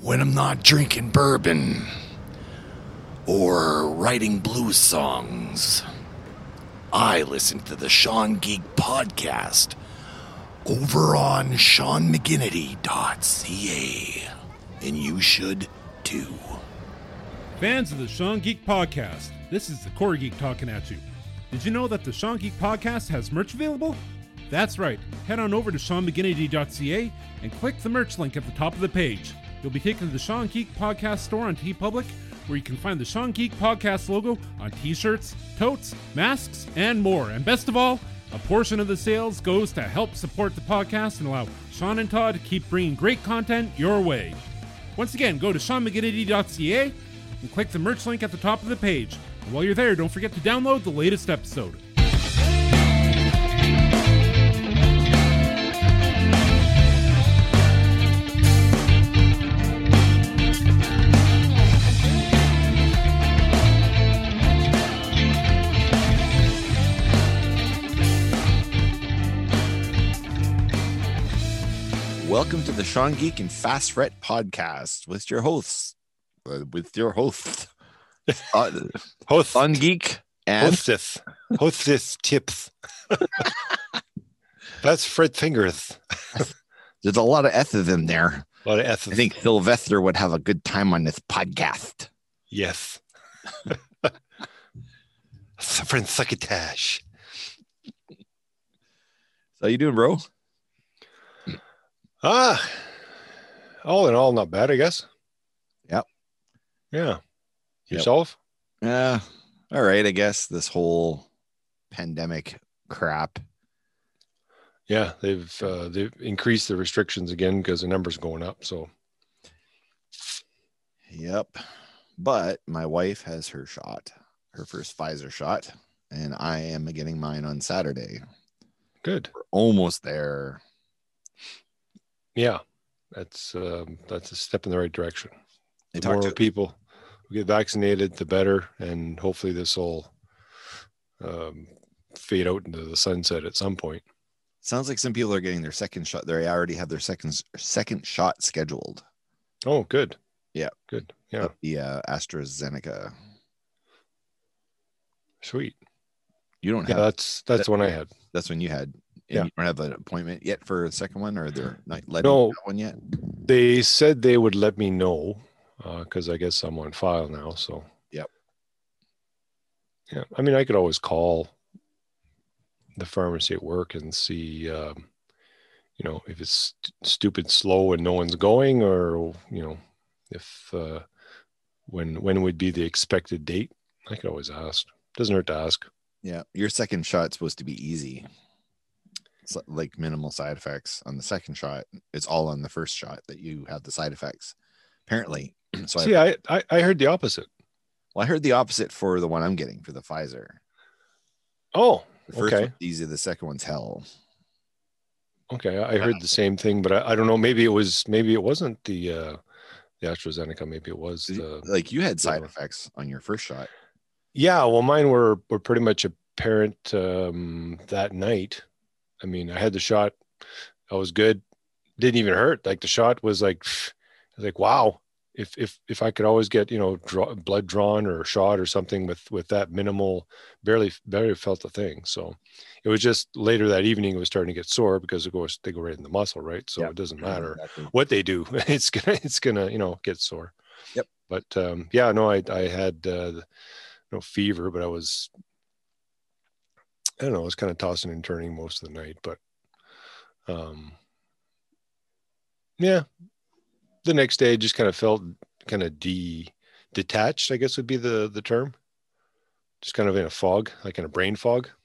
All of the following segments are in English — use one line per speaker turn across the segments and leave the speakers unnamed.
when I'm not drinking bourbon or writing blues songs, I listen to the Sean Geek podcast over on SeanMcGinnity.ca. And you should too.
Fans of the Sean Geek Podcast, this is the Core Geek talking at you. Did you know that the Sean Geek Podcast has merch available? That's right. Head on over to SeanMcGinnity.ca and click the merch link at the top of the page. You'll be taken to the Sean Geek Podcast store on TeePublic, where you can find the Sean Geek Podcast logo on t-shirts, totes, masks, and more. And best of all, a portion of the sales goes to help support the podcast and allow Sean and Todd to keep bringing great content your way. Once again, go to SeanMcGinnity.ca and click the merch link at the top of the page. And while you're there, don't forget to download the latest episode.
Welcome to the Sean Geek and Fast Fret podcast with your hosts, uh, with your hosts, uh,
Host,
Sean Geek and
hostess, hostess tips. That's Fred Fingers.
there's a lot of S's in there.
A lot of S's.
I think Sylvester would have a good time on this podcast.
yes. Suffering succotash.
So you doing, bro?
Ah, all in all, not bad, I guess.
Yep.
Yeah. Yourself?
Yeah, all right. I guess this whole pandemic crap.
Yeah, they've uh, they've increased the restrictions again because the numbers going up. So
Yep. But my wife has her shot, her first Pfizer shot, and I am getting mine on Saturday.
good.
We're almost there.
Yeah, that's um, that's a step in the right direction. The more
to-
people who get vaccinated, the better, and hopefully this will um, fade out into the sunset at some point.
Sounds like some people are getting their second shot. They already have their second second shot scheduled.
Oh, good.
Yeah.
good. Yeah,
The uh, AstraZeneca.
sweet.
You don't
Yeah,
have.
that's that's
that-
one I had.
that's when you had.
Yeah.
You don't have an appointment yet for the second one, or they're not letting
No.
one yet.
They said they would let me know because I guess I'm on file now. So
Yep.
Yeah, I mean, I could always call the pharmacy at work and see, um, you know, if it's st- stupid slow and no one's going, or you know, if uh, when when would be the expected date. I could always ask. Doesn't hurt to ask.
Yeah, your second shot's supposed to be easy. Like minimal side effects on the second shot. It's all on the first shot that you have the side effects. Apparently, so
See,
I,
I, I heard the opposite.
well, I heard the opposite for the one I'm getting for the Pfizer.
Oh,
The first
Okay.
easy. The second one's hell.
Okay, I I heard the same thing, but I, I don't know. Maybe it was, maybe it wasn't the uh, the AstraZeneca. Maybe it was the.
like you had side effects on your first shot.
Yeah, well, mine were were pretty much apparent um, that night. I mean, I had the shot. I was good. Didn't even hurt. Like the shot was like, I was like, wow. If if if I could always get you know draw, blood drawn or shot or something with with that minimal, barely barely felt the thing. So it was just later that evening it was starting to get sore because of course they go right in the muscle, right? So
Yeah.
it doesn't matter
Exactly.
what they do it's gonna it's gonna you know get sore
Yep.
but um yeah no i i had uh no fever but i was i don't know i was kind of tossing and turning most of the night but um yeah. The next day I just kind of felt kind of de detached i guess would be the the term. Just kind of in a fog like in a brain fog.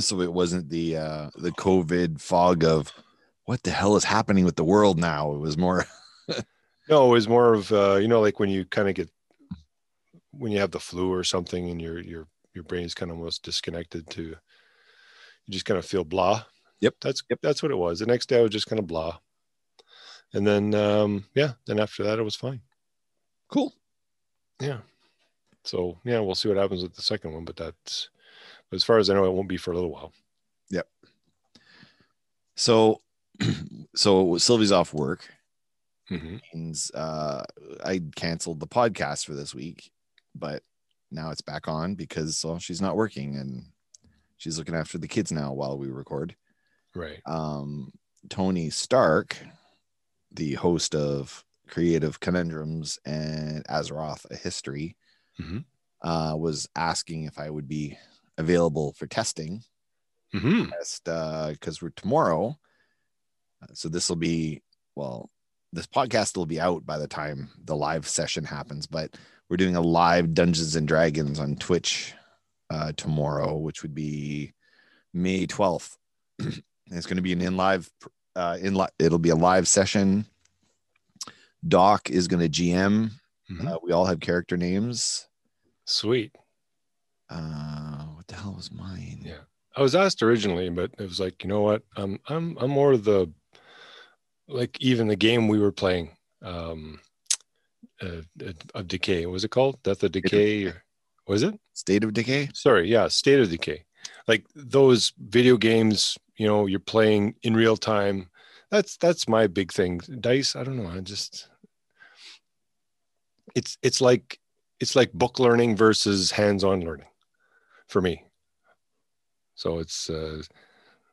So it wasn't the uh the COVID fog of what the hell is happening with the world now. It was more
No, it was more of uh, you know, like when you kind of get when you have the flu or something, and your your your brain's kind of almost disconnected to. You just kind of feel blah.
Yep.
That's yep. that's what it was. The next day I was just kind of blah, and then um, yeah, then after that it was fine.
cool.
Yeah. So yeah, we'll see what happens with the second one, but that's as far as I know, it won't be for a little while. Yep.
So so Sylvie's off work
hmm
means uh, I canceled the podcast for this week, but now it's back on because well, she's not working and she's looking after the kids now while we record.
Right.
Um, Tony Stark, the host of Creative Conundrums and Azeroth: A History,
Mhm.
uh, was asking if I would be available for testing
Mm-hmm.
test because we're tomorrow. Uh, So this will be well, this podcast will be out by the time the live session happens, but we're doing a live Dungeons and Dragons on Twitch uh, tomorrow, which would be May twelfth. it's going to be an in live, uh, in li- it'll be a live session. Doc is going to GM.
Mhm.
Uh, we all have character names.
Sweet.
Uh, what the hell was mine?
Yeah. I was asked originally, but it was like, you know what? Um, I'm I'm more of the like even the game we were playing, um, uh, of Decay. What was it called? Death of Decay. Or, was it?
State of Decay.
Sorry, yeah, State of Decay. Like those video games, you know, you're playing in real time. That's that's my big thing. Dice. I don't know. I just it's it's like it's like book learning versus hands-on learning for me. So it's uh,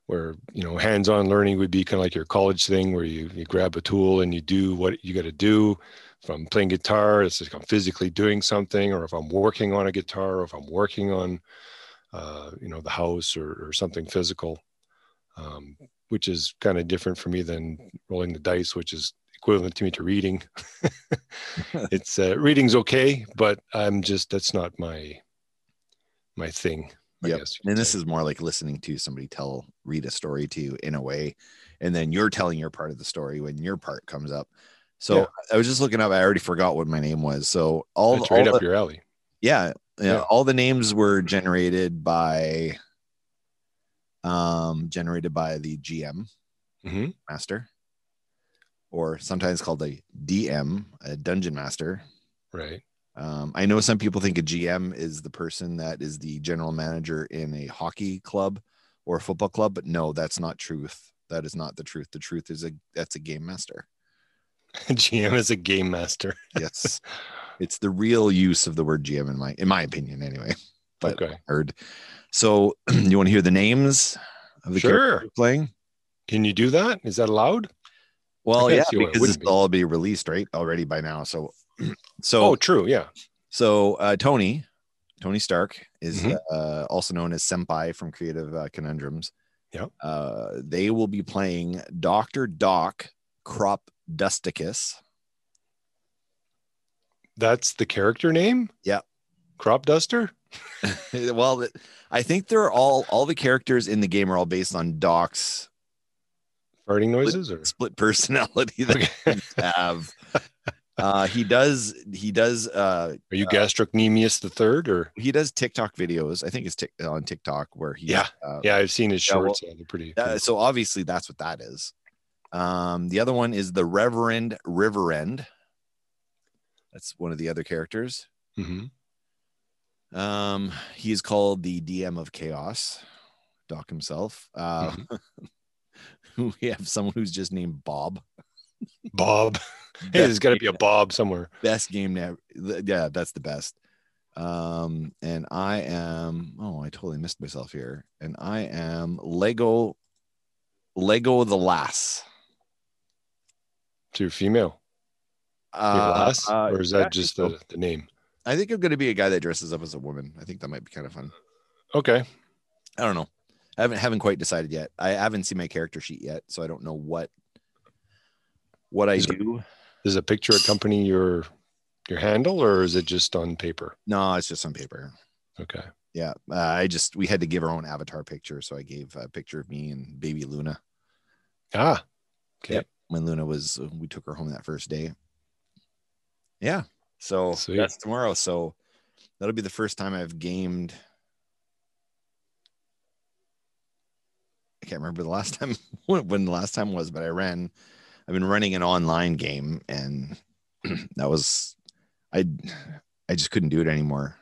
where you know hands-on learning would be kind of like your college thing, where you you grab a tool and you do what you got to do. If I'm playing guitar, it's like I'm physically doing something, or if I'm working on a guitar, or if I'm working on uh, you know the house or, or something physical, um, which is kind of different for me than rolling the dice, which is equivalent to me to reading. it's uh, reading's okay, but I'm just that's not my my thing. I
Yep.
guess you could
And this
say.
is more like listening to somebody tell, read a story to you in a way. And then you're telling your part of the story when your part comes up. So
Yeah.
I was just looking up. I already forgot what my name was. So all,
that's
all
right
the-
up your alley.
yeah, yeah,
Yeah.
all the names were generated by, um, generated by the GM
hmm
master, or sometimes called a DM, a dungeon master.
Right.
Um, I know some people think a GM is the person that is the general manager in a hockey club or a football club, but no, that's not truth. That is not the truth. The truth is a that's a game master.
GM is a game master.
Yes, it's the real use of the word GM in my in my opinion, anyway. But
okay.
heard. So you want to hear the names of the
Sure.
playing?
Can you do that? Is that allowed?
Well, yeah,
why it
because it's
be.
all be released right already by now. So, so
Oh, true. Yeah.
So uh, Tony, Tony Stark is
Mhm.
uh, also known as Senpai from Creative uh, Conundrums.
Yep.
Uh, they will be playing Doctor Doc Crop Dusticus.
That's the character name.
Yeah.
Crop duster.
well, I think they're all all the characters in the game are all based on Doc's
Farting noises or
split personality that
Okay.
he have. Uh, he does he does uh,
Are you gastrocnemius the third or?
he does TikTok videos. I think it's tic- on TikTok where he
Yeah.
uh,
Yeah, I've seen his
Yeah, well,
shorts. yeah, they're pretty.
Uh,
pretty
so obviously that's what that is. Um, the other one is the Reverend Riverend. That's one of the other characters.
Mhm.
Um, he is called the DM of Chaos, Doc himself. Uh, we have someone who's just named Bob.
Bob. Hey, there's got to be a Bob somewhere.
best game never. Yeah, that's the best. Um, and I am. Oh, I totally missed myself here. And I am Lego. Lego the Lass.
To female.
Uh, uh,
or is that just the, the name?
I think I'm going to be a guy that dresses up as a woman. I think that might be kind of fun.
Okay.
I don't know. I haven't haven't quite decided yet. I haven't seen my character sheet yet, so I don't know what what I
Is it-
do.
Does a picture accompany your your handle or is it just on paper?
No, it's just on paper.
Okay.
Yeah, uh, I just we had to give our own avatar picture, so I gave a picture of me and baby Luna
Ah, okay.
Yep. When Luna was. We took her home that first day. Yeah, so
Sweet.
that's tomorrow. So that'll be the first time I've gamed. I can't remember the last time when the last time was, but I ran. I've been running an online game, and that was I. I just couldn't do it anymore.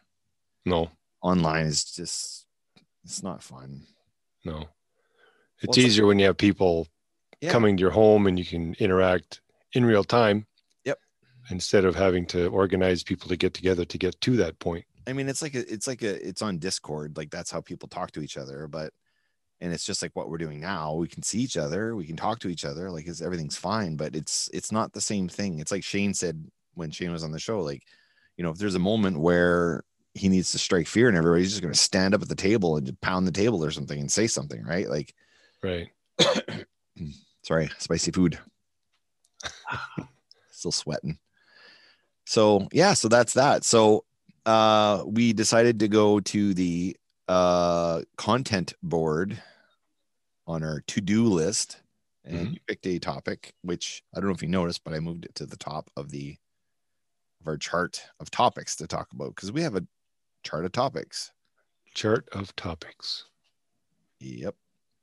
No,
Online is just it's not fun.
no. It's
Well, it's-
easier when you have people
Yeah.
coming to your home and you can interact in real time.
Yep.
Instead of having to organize people to get together to get to that point.
I mean, it's like a, it's like a, it's on Discord. Like that's how people talk to each other. But, and it's just like what we're doing now. We can see each other. We can talk to each other. Like it's everything's fine. But it's it's not the same thing. It's like Shane said when Shane was on the show. Like, you know, if there's a moment where he needs to strike fear and everybody's just going to stand up at the table and pound the table or something and say something, right? Like,
Right.
sorry, spicy food. Still sweating. So yeah, so that's that. So uh we decided to go to the uh content board on our to-do list and
Mhm.
you picked a topic which I don't know if you noticed, but I moved it to the top of the of our chart of topics to talk about because we have a chart of topics.
Chart of topics.
Yep.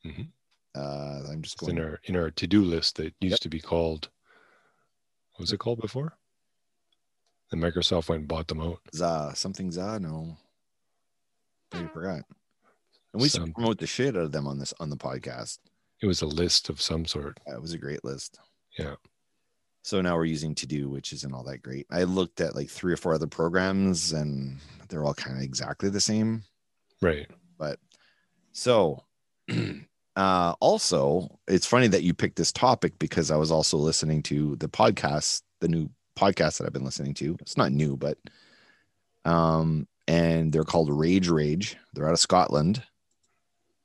Mhm.
Uh I'm just
It's
going
in our in our to-do list that used
Yep.
to be called what was it called before? Then Microsoft went and bought them out.
za something za no I forgot and we
Some-
promote the shit out of them on this on the podcast
It was a list of some sort.
that was a great list
Yeah.
so now we're using to do which isn't all that great i looked at like three or four other programs and they're all kind of exactly the same
Right.
but so uh also it's funny that you picked this topic because i was also listening to the podcast the new podcast that i've been listening to. It's not new but um and they're called rage rage. They're out of scotland.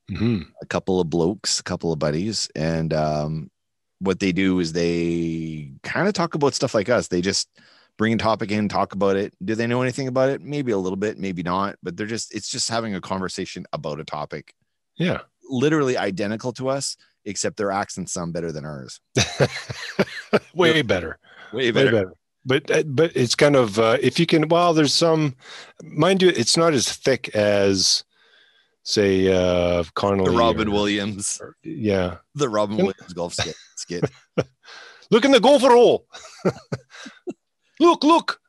Hmm
a couple of blokes a couple of buddies and um what they do is they kind of talk about stuff like us. They just bring a topic in talk about it. Do they know anything about it? Maybe a little bit maybe not but they're just it's just having a conversation about a topic.
Yeah.
Literally identical to us, except their accents sound better than ours.
Way better.
Way
Way better. But uh, but it's kind of uh, if you can. Well, there's some. Mind you, it's not as thick as, say, uh, Connolly.
The Robin
or-
Williams,
or- yeah.
the Robin Williams golf skit. skit.
Look in the gopher hole. look, look.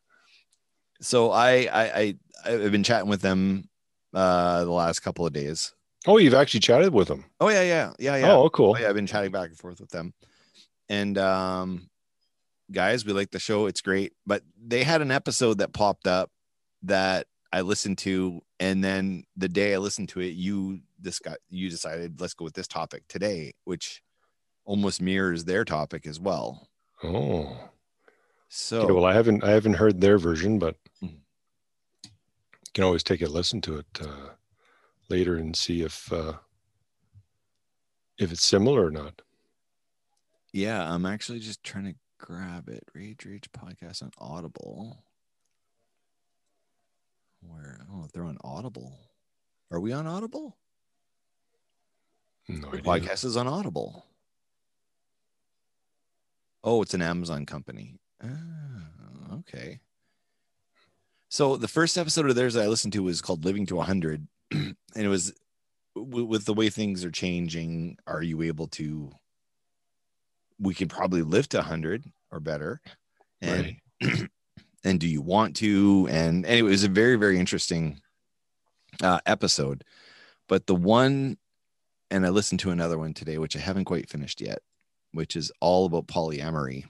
So I, I, I, I've been chatting with them uh the last couple of days.
Oh, you've actually chatted with them.
Oh yeah, yeah, yeah, yeah.
Oh, cool.
Oh, yeah, I've been chatting back and forth with them. And um guys, we like the show. It's great. But they had an episode that popped up that I listened to, and then the day I listened to it, you this guy you decided let's go with this topic today, which almost mirrors their topic as well.
Oh.
So
Okay, well, I haven't I haven't heard their version, but
Mhm.
can always take a listen to it uh, later and see if uh, if it's similar or not.
yeah, I'm actually just trying to grab it. Rage Rage podcast on Audible. Where oh they're on Audible. Are we on Audible?
No idea.
podcast is on Audible. Oh, it's an Amazon company. Ah, okay. So the first episode of theirs I listened to was called "Living to 100," and it was w- with the way things are changing. Are you able to? We can probably live to 100 or better, and and do you want to? And anyway, it was a very very interesting uh, episode. But the one and I listened to another one today, which I haven't quite finished yet, which is all about polyamory,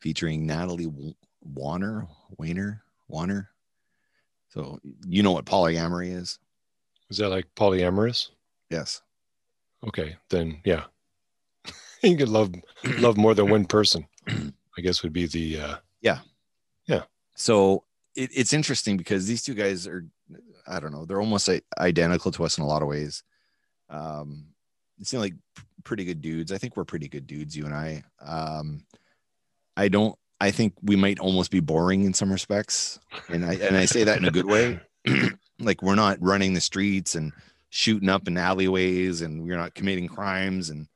featuring Natalie W- Warner, Weiner, Warner. So you know what polyamory is?
Is that like polyamorous?
Yes.
Okay, then yeah, you could love love more than one person. I guess would be the uh, yeah yeah.
So it, it's interesting because these two guys are, I don't know, they're almost identical to us in a lot of ways. Um, they seem like pretty good dudes. I think we're pretty good dudes, you and I. Um, I don't. I think we might almost be boring in some respects, and I and I say that in a good way. like we're not running the streets and shooting up in alleyways, and we're not committing crimes and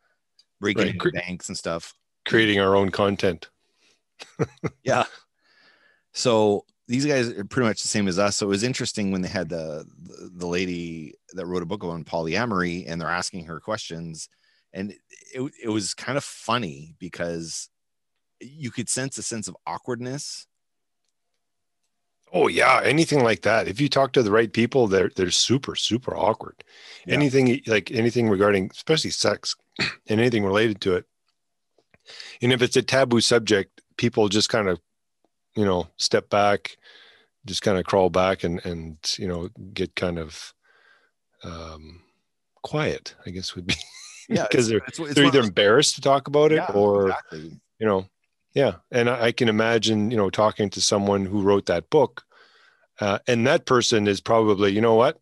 breaking
Right. Cre-
banks and stuff.
creating our own content.
Yeah. So these guys are pretty much the same as us. So it was interesting when they had the the, the lady that wrote a book on polyamory and they're asking her questions. And it, it was kind of funny because you could sense a sense of awkwardness.
Oh yeah, anything like that. If you talk to the right people, they're they're super super awkward.
Yeah.
Anything like anything regarding, especially sex, and anything related to it, and if it's a taboo subject, people just kind of, you know, step back, just kind of crawl back and and you know get kind of um, quiet. I guess would be
Yeah,
because they're
it's, it's
they're either embarrassed to talk about it
Yeah,
or
exactly.
you know yeah and I, can imagine you know talking to someone who wrote that book uh, and that person is probably you know what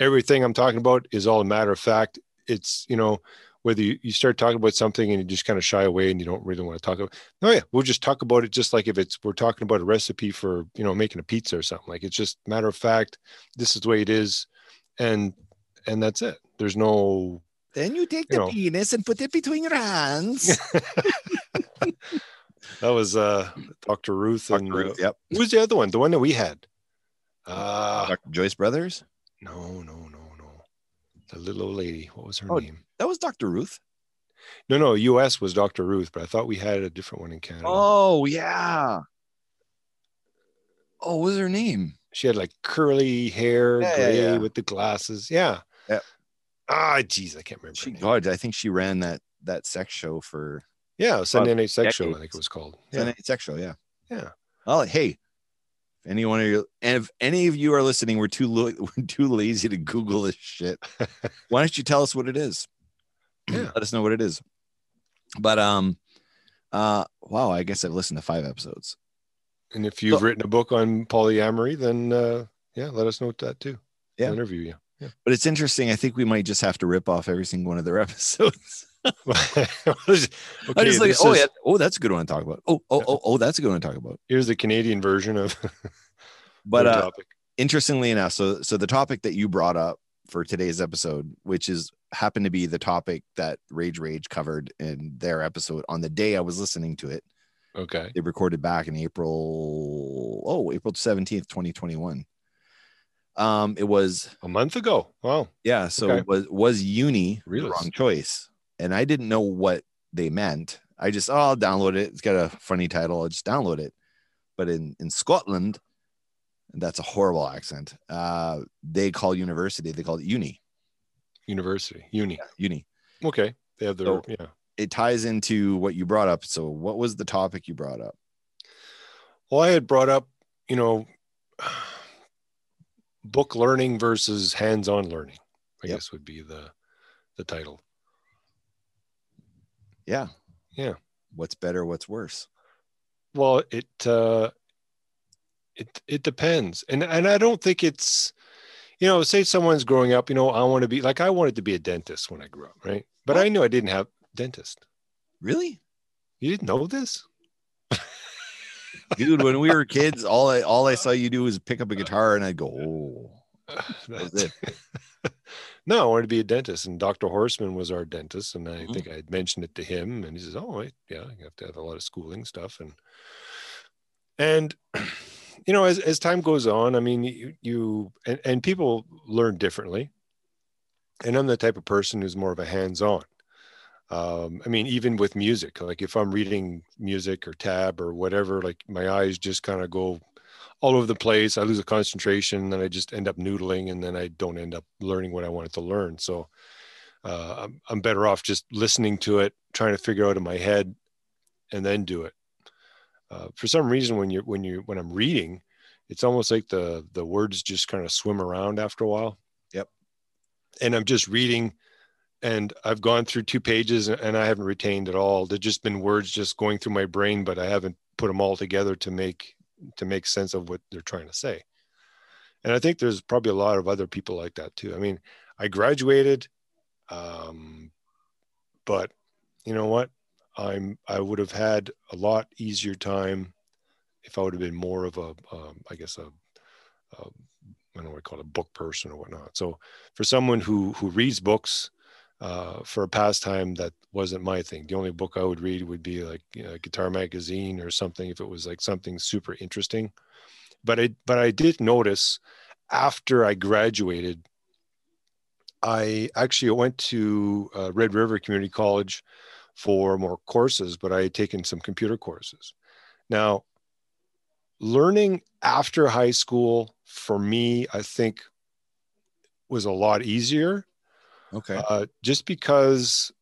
everything i'm talking about is all a matter of fact it's you know whether you, you start talking about something and you just kind of shy away and you don't really want to talk about oh yeah we'll just talk about it just like if it's we're talking about a recipe for you know making a pizza or something like it's just matter of fact this is the way it is and and that's it there's no
Then you take
You
the
know.
penis and put it between your hands.
that was uh dr ruth and
Ruth, yep.
Who was the other one? The one that we had? Uh
Dr. Joyce Brothers.
no, no, no, no. The little old lady. What was her
Oh,
name?
That was Dr. Ruth.
No, no. U.S. was Dr. Ruth, but I thought we had a different one in Canada.
Oh yeah. Oh, what was her name?
She had like curly hair,
Yeah,
gray
yeah.
with the glasses. Yeah.
Yeah.
Ah, geez, I can't remember.
She. God, I think she ran that that sex show for
Yeah, Sunday Night Sex Show. I think it was called.
yeah.
Yeah.
sex show. Yeah.
Yeah.
Oh, hey, if anyone of you, and if any of you are listening, we're too lo- we're too lazy to Google this shit. Why don't you tell us what it is?
Yeah.
Let us know what it is. But um, uh, wow, I guess I've listened to five episodes.
And if you've
So-
written a book on polyamory, then uh, yeah, let us know that too.
Yeah.
We'll interview you. Yeah.
But it's interesting. I think we might just have to rip off every single one of their episodes.
okay,
I just like, oh
is-
yeah, oh that's a good one to talk about. Oh, oh, oh, oh, that's a good one to talk about.
Here's the Canadian version of
But uh,
topic.
interestingly enough, so so the topic that you brought up for today's episode, which is happened to be the topic that Rage Rage covered in their episode on the day I was listening to it.
Okay.
They recorded back in April, oh, April 17th, 2021. Um, it was
A month ago. Wow.
yeah, so
Okay.
was was uni the wrong choice. And I didn't know what they meant. I just oh I'll download it. It's got a funny title. I'll just download it. But in in Scotland, and that's a horrible accent. Uh, they call university, they call it uni.
University. Uni.
Uni.
Okay. They have their
So-
yeah.
It ties into what you brought up. So what was the topic you brought up?
Well, I had brought up, you know, book learning versus hands-on learning. I
Yep.
guess would be the the title.
Yeah.
Yeah.
What's better, what's worse?
Well, it uh it it depends. And and I don't think it's you know, say someone's growing up, you know, I want to be like I wanted to be a dentist when I grew up, right? But
What?
I knew I didn't have dentist.
Really?
You didn't know this?
Dude, when we were kids, all I all I saw you do was pick up a guitar and I'd go, Oh, was it.
no, I wanted to be a dentist, and Dr. Horseman was our dentist, and I
Mhm.
think I had mentioned it to him, and he says, "Oh, I- yeah, you have to have a lot of schooling stuff," and and you know, as as time goes on, I mean, you you and, and people learn differently, and I'm the type of person who's more of a hands-on. Um, I mean, even with music, like if I'm reading music or tab or whatever, like my eyes just kind of go all over the place. I lose a concentration, and then I just end up noodling, and then I don't end up learning what I wanted to learn. So uh, I'm, I'm better off just listening to it, trying to figure out in my head, and then do it. Uh, for some reason, when you're when you when I'm reading, it's almost like the the words just kind of swim around after a while.
Yep.
And I'm just reading, and I've gone through two pages, and I haven't retained at all. There's just been words just going through my brain, but I haven't put them all together to make to make sense of what they're trying to say. And I think there's probably a lot of other people like that too. I mean, I graduated, um, but you know what? I'm I would have had a lot easier time if I would have been more of a, um, I guess a, a I don't know what I call it, a book person or whatnot. So for someone who who reads books uh, for a pastime, that wasn't my thing. The only book I would read would be like you know, Guitar Magazine or something if it was like something super interesting. But I but I did notice after I graduated, I actually went to uh, Red River Community College for more courses, but I had taken some computer courses. Now, learning after high school for me, I think was a lot easier
Okay.
uh, just because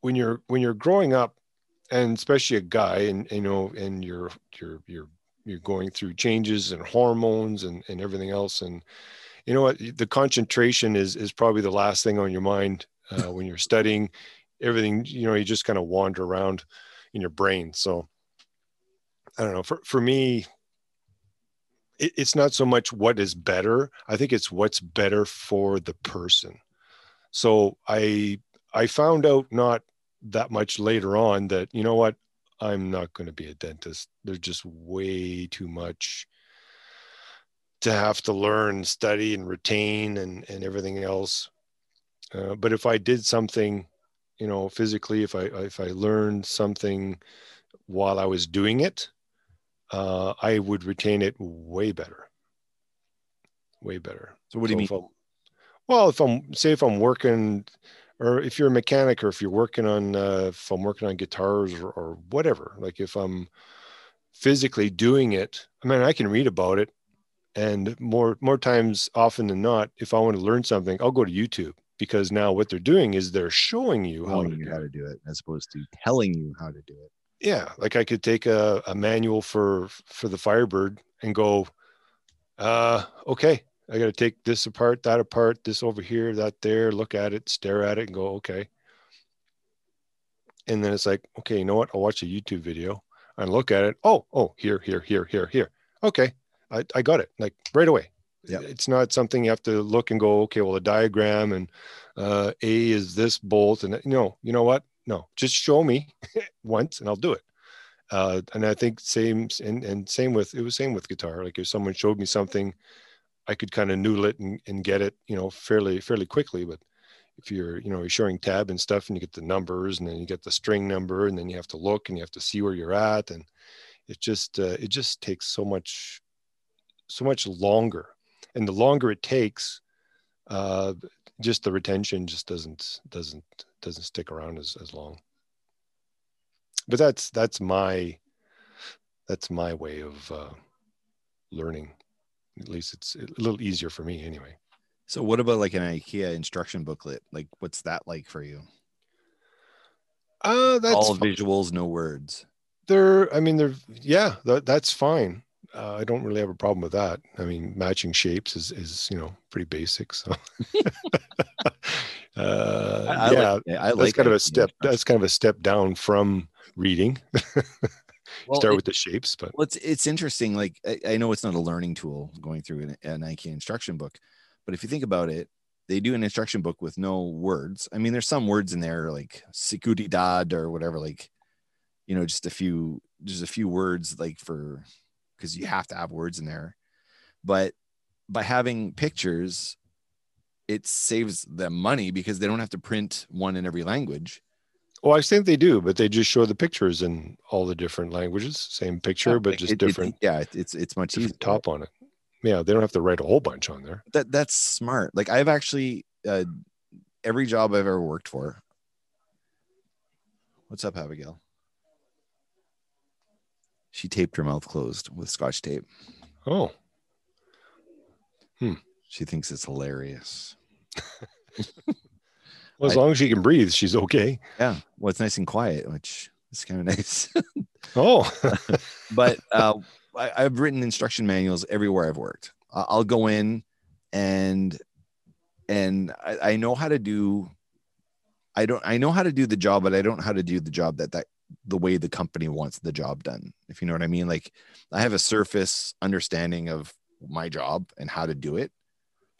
when you're when you're growing up and especially a guy and you know and you're you're you're you're going through changes and hormones and, and everything else and you know what? The concentration is is probably the last thing on your mind uh, when you're studying. Everything you know you just kind of wander around in your brain. So i don't know. For, for me it, it's not so much what is better. I think it's what's better for the person so i i found out not that much later on that you know what? I'm not going to be a dentist. There's just way too much to have to learn study and retain and and everything else. Uh, but if i did something you know physically if i if i learned something while i was doing it uh, i would retain it way better. Way better.
So what do you
so
mean?
Well if i'm say if i'm working or if you're a mechanic or if you're working on uh, if i'm working on guitars or, or whatever like if i'm physically doing it i mean i can read about it and more more times often than not if i want to learn something i'll go to youtube because now what they're doing is they're showing you how to
you
do
how
it
to do it as opposed to telling you how to do it.
yeah like i could take a, a manual for for the firebird and go uh okay i got to take this apart that apart this over here that there look at it stare at it and go okay. And then it's like okay you know what? I'll watch a youtube video and look at it. Oh oh here here here here here. Okay i, I got it like right away.
Yeah.
it's not something you have to look and go okay well a diagram and uh a is this bolt and no you know what? No just show me once and i'll do it. Uh, and I think same and, and same with it was same with guitar. Like if someone showed me something, I could kind of noodle it and, and get it, you know, fairly fairly quickly. But if you're, you know, you're showing tab and stuff, and you get the numbers, and then you get the string number, and then you have to look and you have to see where you're at, and it just uh, it just takes so much so much longer, and the longer it takes, uh, just the retention just doesn't doesn't doesn't stick around as as long but that's that's my that's my way of uh, learning at least it's a little easier for me anyway.
So what about like an IKEA instruction booklet? Like what's that like for you?
uh that's
All visuals, no words.
they're i mean they're yeah that, that's fine. Uh, i don't really have a problem with that. I mean matching shapes is is you know pretty basic so. Uh
I, I
yeah
like, I
that's kind of a step that's kind of a step down from reading
Well,
start
it-
with the shapes but
Well, it's it's interesting. Like I, I know it's not a learning tool going through an, an IKEA instruction book, but if you think about it, they do an instruction book with no words. I mean, there's some words in there like security dad or whatever, like you know, just a few, just a few words like for because you have to have words in there. But by having pictures, it saves them money because they don't have to print one in every language.
Well, I think they do, but they just show the pictures in all the different languages. Same picture, but just
it- it-
different,
yeah, it's it's much easier.
top on it. Yeah, they don't have to write a whole bunch on there.
that that's smart. Like I've actually uh every job I've ever worked for. What's up, Abigail? She taped her mouth closed with scotch tape.
Oh, Hmm.
She thinks it's hilarious.
well, as
I-
long as she can breathe, she's okay.
Yeah. Well, it's nice and quiet, which is kind of nice.
Oh,
but uh, I, I've written instruction manuals everywhere I've worked. I'll go in and and I, I know how to do. I don't. I know how to do the job, but I don't know how to do the job that that the way the company wants the job done. If you know what I mean. Like I have a surface understanding of my job and how to do it.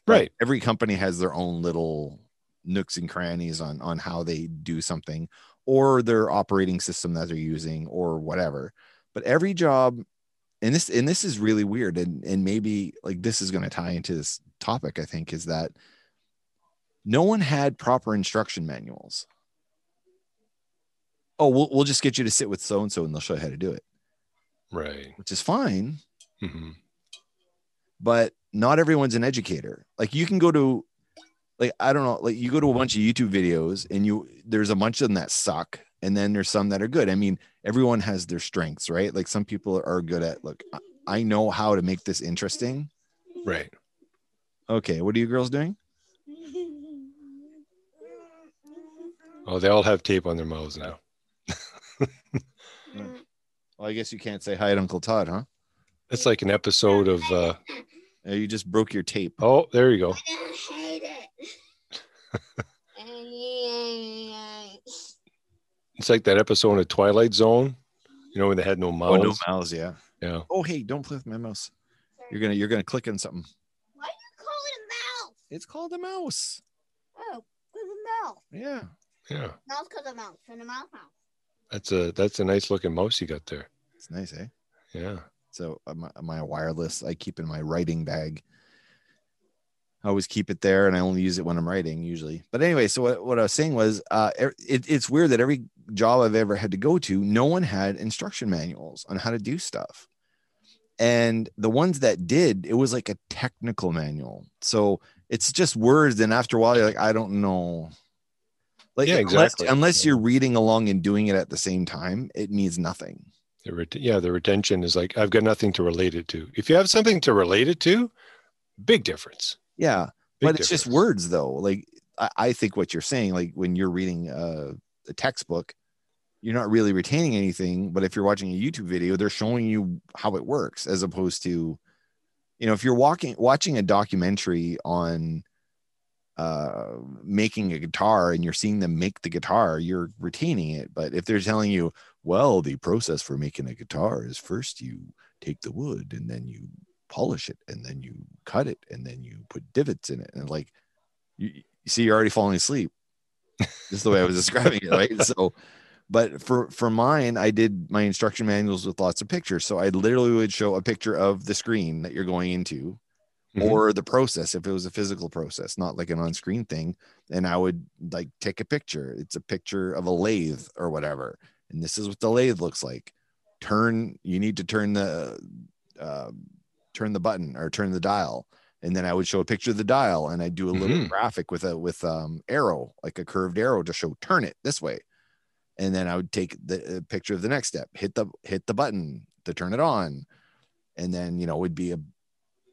right.
Every company has their own little nooks and crannies on on how they do something or their operating system that they're using or whatever. But every job and this and this is really weird and and maybe like this is going to tie into this topic i think is that no one had proper instruction manuals. Oh we'll, we'll just get you to sit with so and so and they'll show you how to do it.
Right.
which is fine.
Hmm
but not everyone's an educator. Like you can go to like I don't know, like you go to a bunch of YouTube videos and you there's a bunch of them that suck and then there's some that are good. I mean, everyone has their strengths, right? Like some people are good at look, I- I know how to make this interesting.
Right.
Okay, what are you girls doing?
Oh, they all have tape on their mouths now.
Well, I guess you can't say hi to Uncle Todd, huh?
That's like an episode of. Uh,
You just broke your tape.
Oh, there you go.
I hate it.
It's like that episode of Twilight Zone. You know when they had no
Oh, no mouse, yeah.
Yeah.
Oh, hey, don't play with my mouse. You're gonna you're gonna click on something.
Why do you call it a mouse?
It's called a mouse.
Oh, because a mouse.
Yeah.
Yeah.
Mouse because a mouse. And a mouse mouse.
That's a that's a nice looking mouse you got there.
It's nice, eh?
Yeah.
So my, my wireless I keep in my writing bag. I always keep it there, and I only use it when I'm writing usually. But anyway, so what, what I was saying was, uh, it, it's weird that every job I've ever had to go to, no one had instruction manuals on how to do stuff, and the ones that did, it was like a technical manual. So it's just words, and after a while, you're like, I don't know. Like
Yeah,
unless-
exactly.
unless you're reading along and doing it at the same time, it means nothing.
The ret- yeah, the retention is like I've got nothing to relate it to. If you have something to relate it to, big difference.
Yeah.
Big
but it's just words though like I, I think what you're saying like when you're reading uh, a textbook you're not really retaining anything but if you're watching a youtube video they're showing you how it works as opposed to you know if you're walking watching a documentary on uh making a guitar and you're seeing them make the guitar you're retaining it but if they're telling you well the process for making a guitar is first you take the wood and then you polish it and then you cut it and then you put divots in it and like you, you see you're already falling asleep. This is the way i was describing it right? So but for for mine i did my instruction manuals with lots of pictures. So i literally would show a picture of the screen that you're going into
Mhm.
or the process if it was a physical process not like an on-screen thing. And i would like take a picture. It's a picture of a lathe or whatever. And this is what the lathe looks like. Turn you need to turn the uh, turn the button or turn the dial. And then i would show a picture of the dial and i'd do a little
Mhm.
graphic with a with um arrow like a curved arrow to show turn it this way. And then i would take the uh, picture of the next step hit the hit the button to turn it on. And then you know it would be a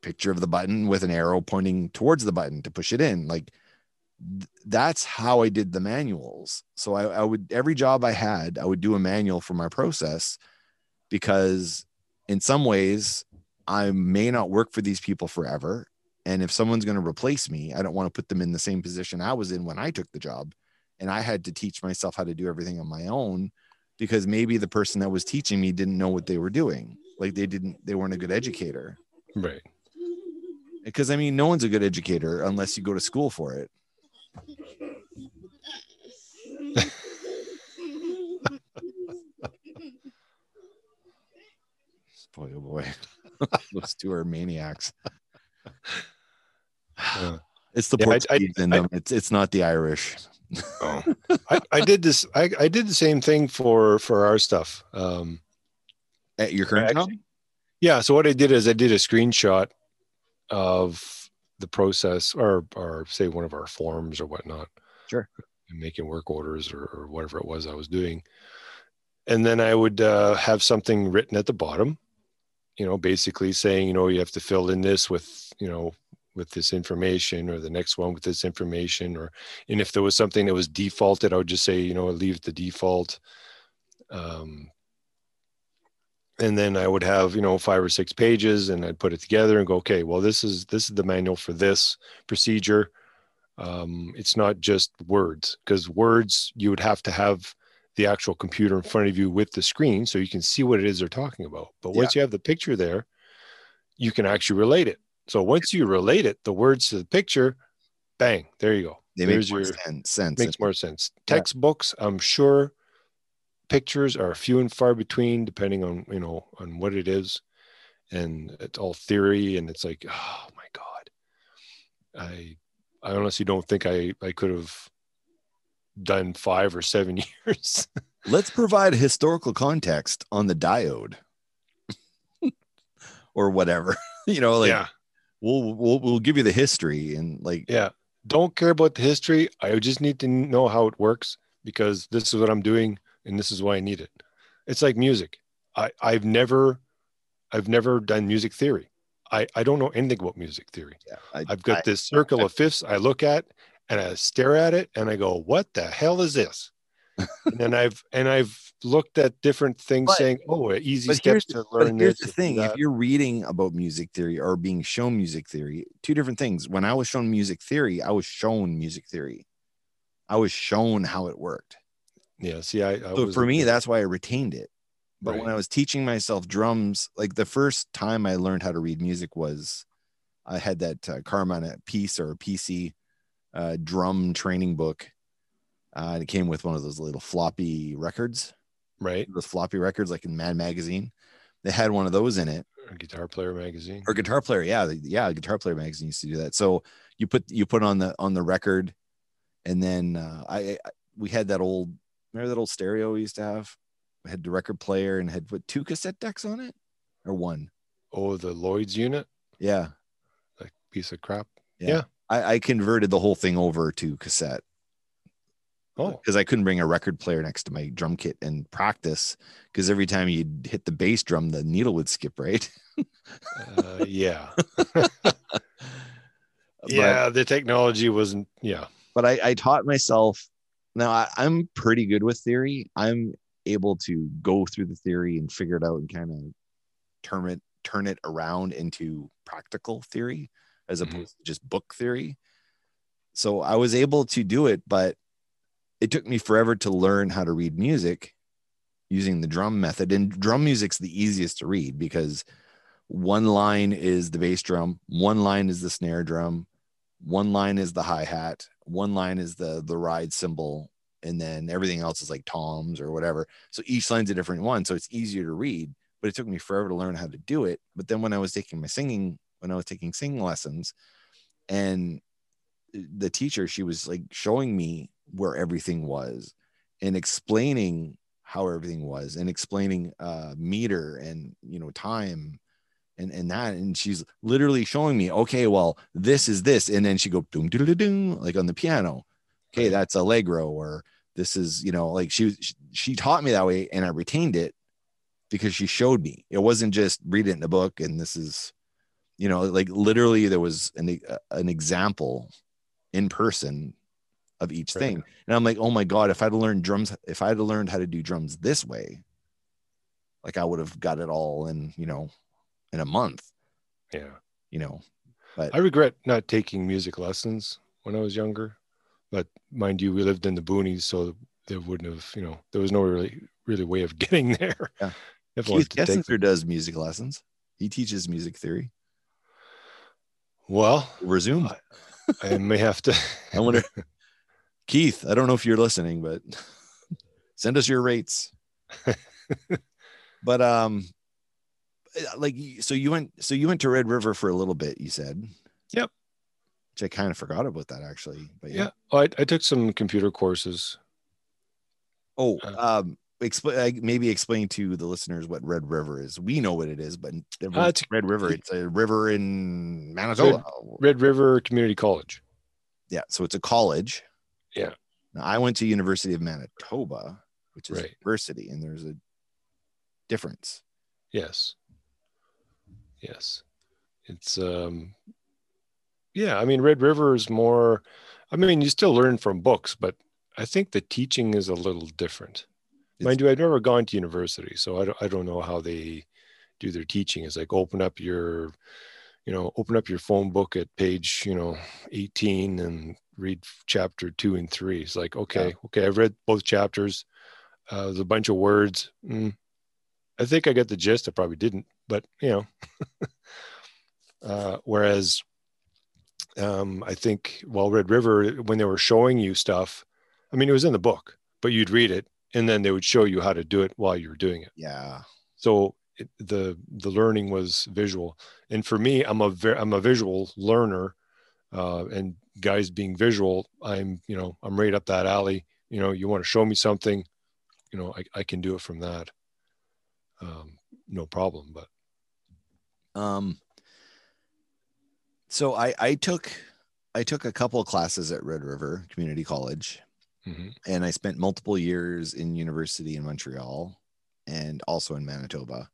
picture of the button with an arrow pointing towards the button to push it in. Like th- that's how i did the manuals. So I, I would every job i had i would do a manual for my process because in some ways i may not work for these people forever. And if someone's going to replace me i don't want to put them in the same position i was in when i took the job. And i had to teach myself how to do everything on my own because maybe the person that was teaching me didn't know what they were doing. Like they didn't they weren't a good educator.
Right.
because I mean, no one's a good educator unless you go to school for it. Boy, oh boy, those two are maniacs.
Yeah.
It's the
Yeah, I- I-
Portuguese in
I-
them. It's it's not the Irish.
Oh. I, I did this. I, I did the same thing for for our stuff. Um,
At your current job?
Yeah. So what I did is I did a screenshot of the process, or or say one of our forms or whatnot.
Sure.
Making work orders or, or whatever it was I was doing, and then I would uh, have something written at the bottom. You know, basically saying, you know, you have to fill in this with, you know, with this information, or the next one with this information, or and if there was something that was defaulted, I would just say, you know, leave the default. Um, and then I would have, you know, five or six pages, and I'd put it together and go, okay, well, this is this is the manual for this procedure. Um, it's not just words, because words you would have to have the actual computer in front of you with the screen so you can see what it is they're talking about. But once you have the picture there, you can actually relate it. So once you relate it, the words to the picture, bang, there you go.
They
There's
make more
your-
sen- sense.
makes more sense.
Yeah.
Textbooks, I'm sure pictures are few and far between depending on, you know, on what it is. And it's all theory and it's like, oh my God. I I honestly don't think I I could have done five or seven years.
Let's provide historical context on the diode or whatever. you know, like
yeah.
we'll, we'll we'll give you the history and like
Yeah. Don't care about the history. I just need to know how it works because this is what I'm doing and this is why I need it. It's like music. I, I've never I've never done music theory. I, I don't know anything about music theory.
yeah, I,
I've got
I-
this circle of fifths I look at and I stare at it and I go, what the hell is this? and then I've and I've looked at different things
But-
saying, oh, easy steps
here's,
to
but
learn
here's
this.
the thing if you're reading about music theory or being shown music theory two different things. When i was shown music theory i was shown music theory. I was shown how it worked.
Yeah, see, I, I
so
was
for me that's why i retained it. But when i was teaching myself drums like the first time i learned how to read music was i had that uh, Carmine piece or pc uh, drum training book. Uh, and it came with one of those little floppy records.
Right.
Those floppy records like in mad magazine. They had one of those in it.
Guitar Player magazine.
or guitar player yeah yeah guitar player magazine used to do that. So you put you put on the on the record and then uh, I, I we had that old remember that old stereo we used to have? We had the record player and had put two cassette decks on it? Or one?
Oh, the Lloyd's unit,
yeah.
Like piece of crap.
I, I converted the whole thing over to cassette
Oh,
because I couldn't bring a record player next to my drum kit and practice because every time you'd hit the bass drum, the needle would skip right.
uh, yeah,
But-
yeah. The technology wasn't. Yeah,
but I, I taught myself now I, i'm pretty good with theory i'm able to go through the theory and figure it out and kind of turn it turn it around into practical theory as
Mhm.
opposed to just book theory. So i was able to do it but it took me forever to learn how to read music using the drum method. And drum music's the easiest to read because one line is the bass drum one line is the snare drum one line is the hi-hat one line is the the ride cymbal and then everything else is like toms or whatever. So each line's a different one. So it's easier to read but it took me forever to learn how to do it. But then when i was taking my singing when i was taking singing lessons and the teacher she was like showing me where everything was and explaining how everything was and explaining uh meter and you know time and and that. And she's literally showing me okay well this is this. And then she go doom doom doom like on the piano. Okay that's allegro or this is you know like she was she, she taught me that way and i retained it because she showed me. It wasn't just read it in the book and this is you know like literally there was an, uh, an example in person of each
Right.
thing and i'm like oh my god if i'd learned drums if i'd learned how to do drums this way like i would have got it all in you know in a month
yeah.
you know but
I regret not taking music lessons when I was younger, but mind you, we lived in the boonies, so there wouldn't have, you know, there was no really, really way of getting there.
Yeah.
If I wanted
keith Kessinger does music lessons he teaches music theory
well,
resume. zoom
I may have to.
i wonder keith i don't know if you're listening but send us your rates but um like so you went so you went to red river for a little bit you said
Yep.
which i kind of forgot about that actually but
yeah, I, I took some computer courses.
oh
Uh,
um explain maybe explain to the listeners what red river is we know what it is but
Uh, it's-
red river it's a river in manitoba
Red River Community College.
yeah so it's a college
Yeah.
now i went to university of manitoba which is a
Right.
university and there's a difference
Yes. Yes. It's um yeah, I mean Red River is more I mean you still learn from books, but I think the teaching is a little different. Mind you, I've never gone to university, so I don't I don't know how they do their teaching. It's like open up your you know, open up your phone book at page, you know, 18 and read chapter 2 and 3. It's like, okay, okay, I've read both chapters. Uh, there's a bunch of words. Mm, I think I got the gist. I probably didn't, but you know. uh, whereas, um, I think well, Red River, when they were showing you stuff, I mean, it was in the book, but you'd read it, and then they would show you how to do it while you were doing it.
yeah
So it, the the learning was visual, and for me, I'm a I'm a visual learner, uh, and guys being visual, I'm you know I'm right up that alley. You know, you want to show me something, you know, I, I can do it from that. Um, no problem. But
Um, so I I took I took a couple of classes at Red River Community College,
mhm.
and I spent multiple years in university in Montreal, and also in Manitoba,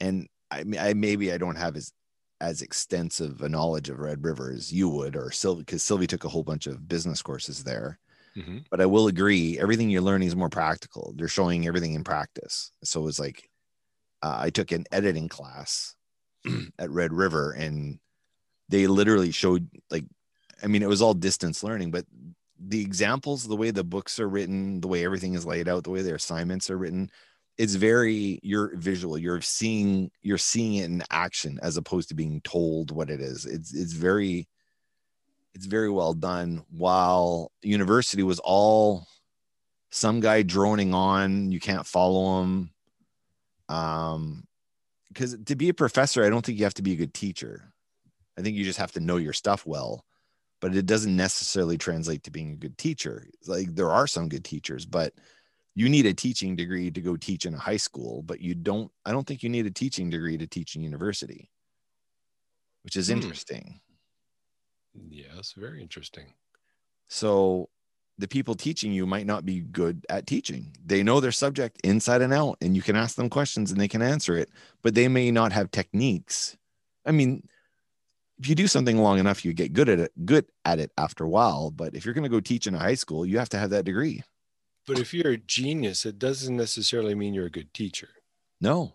and I, I maybe I don't have as as extensive a knowledge of Red River as you would or Sylvie because Sylvie took a whole bunch of business courses there,
Mhm.
but I will agree, everything you're learning is more practical. They're showing everything in practice. So it's like uh, I took an editing class at Red River, and they literally showed like, I mean, it was all distance learning, but the examples, the way the books are written, the way everything is laid out, the way their assignments are written, it's very you're visual. You're seeing you're seeing it in action as opposed to being told what it is. It's it's very it's very well done. While university was all some guy droning on, you can't follow him. Um, because to be a professor, I don't think you have to be a good teacher. I think you just have to know your stuff well, but it doesn't necessarily translate to being a good teacher. Like there are some good teachers, but you need a teaching degree to go teach in a high school, but you don't, I don't think you need a teaching degree to teach in university, which is
Hmm.
interesting.
Yes, very interesting.
So the people teaching you might not be good at teaching. They know their subject inside and out, and you can ask them questions and they can answer it, but they may not have techniques. I mean, if you do something long enough, you get good at it, good at it after a while. But if you're going to go teach in a high school, you have to have that degree.
But if you're a genius, it doesn't necessarily mean you're a good teacher.
No,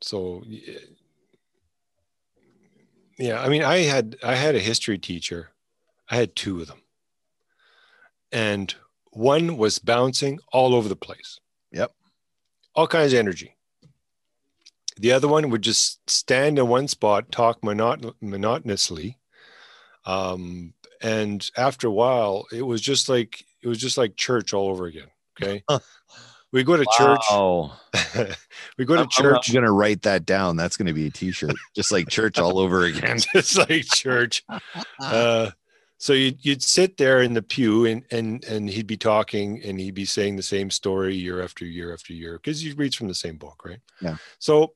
So yeah, I mean, I had I had a history teacher. I had two of them. And one was bouncing all over the place.
Yep.
All kinds of energy. The other one would just stand in one spot, talk monot- monotonously. Um, and after a while, it was just like it was just like church all over again. Okay. we go to
Wow.
church. we go to
I'm,
church.
I'm going to write that down. That's going to be a t-shirt, just like church all over again.
just like church. Uh, so you'd, you'd sit there in the pew and, and, and he'd be talking and he'd be saying the same story year after year after year because he reads from the same book, right?
Yeah.
So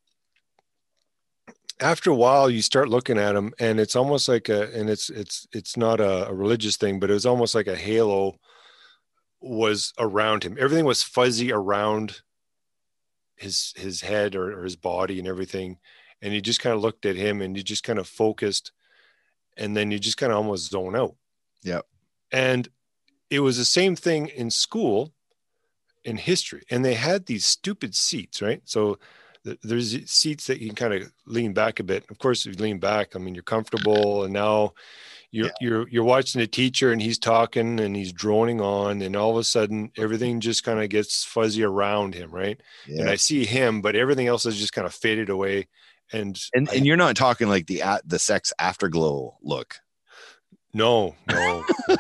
after a while, you start looking at him and it's almost like a, and it's, it's, it's not a, a religious thing, but it was almost like a halo was around him. Everything was fuzzy around his, his head or, or his body and everything. And you just kind of looked at him and you just kind of focused and then you just kind of almost zone out.
yeah
And it was the same thing in school in history. And they had these stupid seats, right? So there's seats that you can kind of lean back a bit. Of course, if you lean back, I mean, you're comfortable. And now you're,
Yeah.
you're, you're watching the teacher and he's talking and he's droning on. And all of a sudden, mm-hmm. everything just kind of gets fuzzy around him, right? And I see him, but everything else is just kind of faded away. And,
And,
I-
and you're not talking like the at the sex afterglow look.
No, no, no,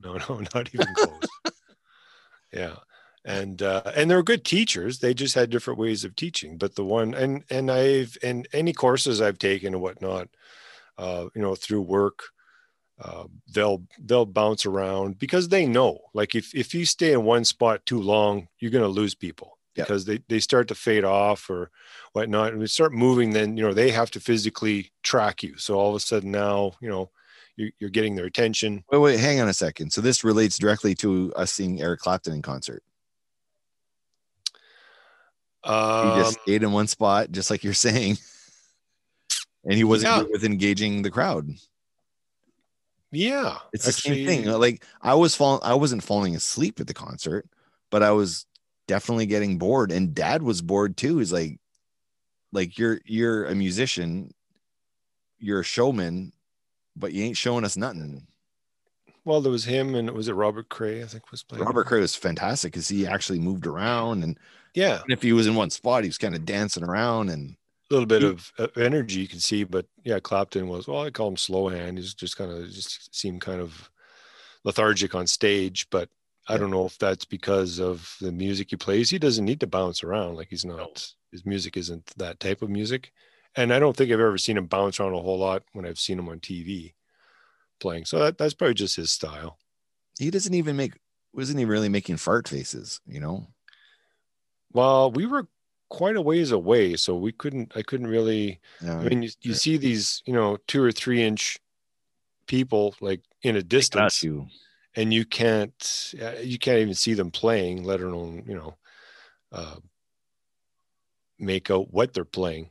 no, no, not even close. Yeah, and uh, and they were good teachers. They just had different ways of teaching. But the one and and I've and any courses I've taken and whatnot, uh, you know, through work, uh, they'll they'll bounce around because they know. Like if if you stay in one spot too long, you're going to lose people
Yep.
because they they start to fade off or whatnot. And we start moving, then you know they have to physically track you. So all of a sudden now, you know, you're, you're getting their attention.
Wait, wait, hang on a second. So this relates directly to us seeing Eric Clapton in concert. He
Um,
just stayed in one spot, just like you're saying, and he wasn't
Yeah.
good with engaging the crowd.
yeah,
It's the same thing. Like I was falling, I wasn't falling asleep at the concert, but I was definitely getting bored, and Dad was bored too. He's like, like you're you're a musician, you're a showman, but you ain't showing us nothing.
Well, there was him and was it Robert Cray? I think was playing.
Robert Cray was fantastic because he actually moved around, and
Yeah,
even if he was in one spot, he was kind of dancing around and
a little bit
He-
of energy you can see, but yeah, Clapton was. Well, I call him slow hand. He's just kind of just seemed kind of lethargic on stage, but I
Yeah.
don't know if that's because of the music he plays. He doesn't need to bounce around. Like he's not. His music isn't that type of music, and I don't think I've ever seen him bounce around a whole lot when I've seen him on TV playing. So that, that's probably just his style.
he doesn't even make wasn't he really making fart faces, you know?
Well, we were quite a ways away, so we couldn't. I couldn't really. I mean, you, you see these, you know, two or three inch people like in a distance,
you.
and you can't. uh, You can't even see them playing, let alone you know, uh, make out what they're playing.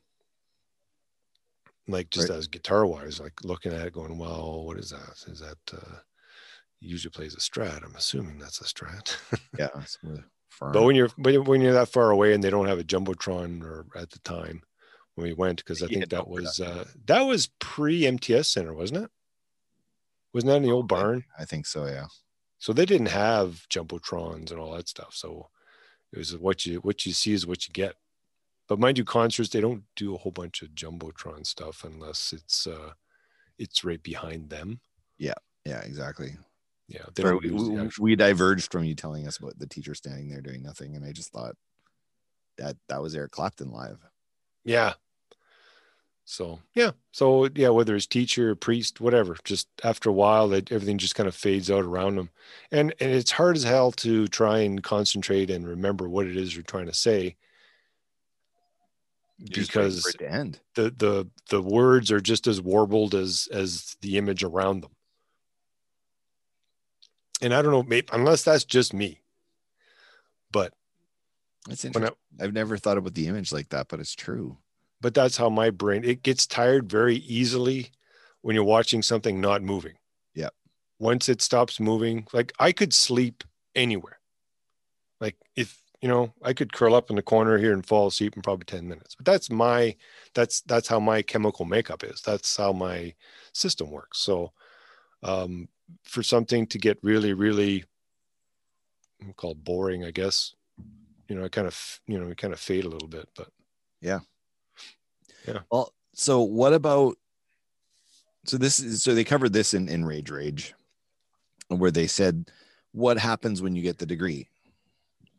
Like just
Right.
as guitar wise, like looking at it, going, "Well, what is that? Is that?" Uh, usually plays a strat. I'm assuming that's a strat.
Yeah. Farm.
but when you're when you're- when you're that far away and they don't have a jumbotron or at the time when we went because I think that was uh, that was pre MTS Center, wasn't it? Wasn't that in the old barn?
I think so. Yeah.
So they didn't have jumbotrons and all that stuff. So it was what you what you see is what you get. But mind you, concerts they don't do a whole bunch of jumbotron stuff unless it's uh it's right behind them.
Yeah. Yeah. Exactly.
Yeah,
Sorry, we,
use the
we-
actual-
we diverged from you telling us about the teacher standing there doing nothing, and I just thought that that was Eric Clapton live.
Yeah. So yeah, so yeah, whether it's teacher, priest, whatever, just after a while, that everything just kind of fades out around them, and and it's hard as hell to try and concentrate and remember what it is you're trying to say
You're
because
for it to end.
the the the words are just as warbled as as the image around them. And I don't know, maybe unless that's just me, but
That's interesting.
I,
I've never thought about the image like that, but it's true.
but that's how my brain it gets tired very easily when you're watching something not moving.
Yeah.
Once it stops moving, like I could sleep anywhere. Like if you know, I could curl up in the corner here and fall asleep in probably 10 minutes. But that's my that's that's how my chemical makeup is. That's how my system works. So um for something to get really, really we'll call boring, I guess. You know, I kind of you know, it kind of fade a little bit, but yeah. Yeah.
Well, so what about? So this is so they covered this in in Rage Rage, where they said, "What happens when you get the degree?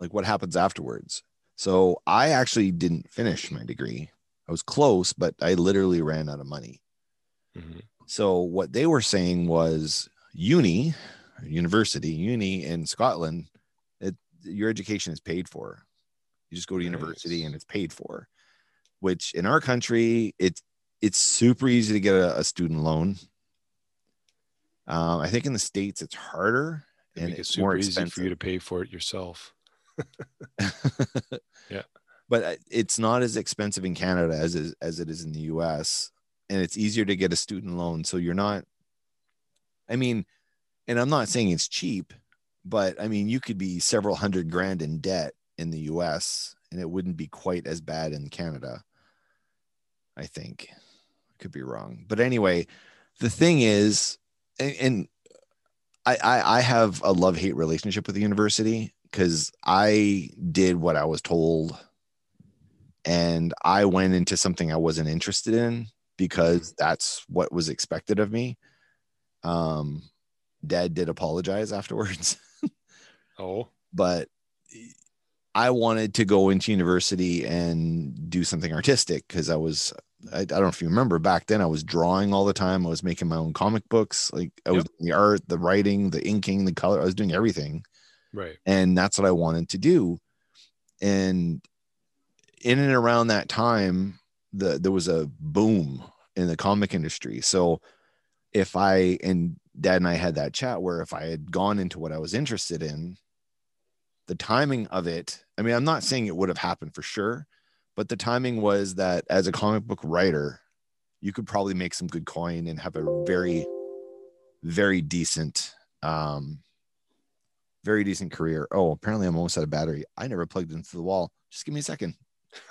Like what happens afterwards?" So I actually didn't finish my degree. I was close, but I literally ran out of money.
mhm.
So what they were saying was uni, university, uni in Scotland, it, your education is paid for. You just go to university and it's paid for. Which in our country, it's it's super easy to get a, a student loan. Um, I think in the states it's harder and it's
super
more
easy
expensive.
for you to pay for it yourself. Yeah.
but it's not as expensive in Canada as is, as it is in the US and it's easier to get a student loan so you're not I mean and I'm not saying it's cheap but I mean you could be several hundred grand in debt in the US and it wouldn't be quite as bad in Canada I think I could be wrong but anyway the thing is and, and I, I I have a love hate relationship with the university because I did what I was told and I went into something I wasn't interested in because that's what was expected of me. Um, Dad did apologize afterwards,
Oh,
but I wanted to go into university and do something artistic because I was I, I don't know if you remember back then I was drawing all the time. I was making my own comic books. Like I was
Yep.
doing the art, the writing, the inking, the color. I was doing everything
right.
and that's what I wanted to do. And in and around that time, the there was a boom in the comic industry. So if I and Dad and I had that chat where if I had gone into what I was interested in, the timing of it, I mean, I'm not saying it would have happened for sure, but the timing was that as a comic book writer, you could probably make some good coin and have a very, very decent um very decent career. Oh, apparently I'm almost out of battery. I never plugged into the wall. Just give me a second.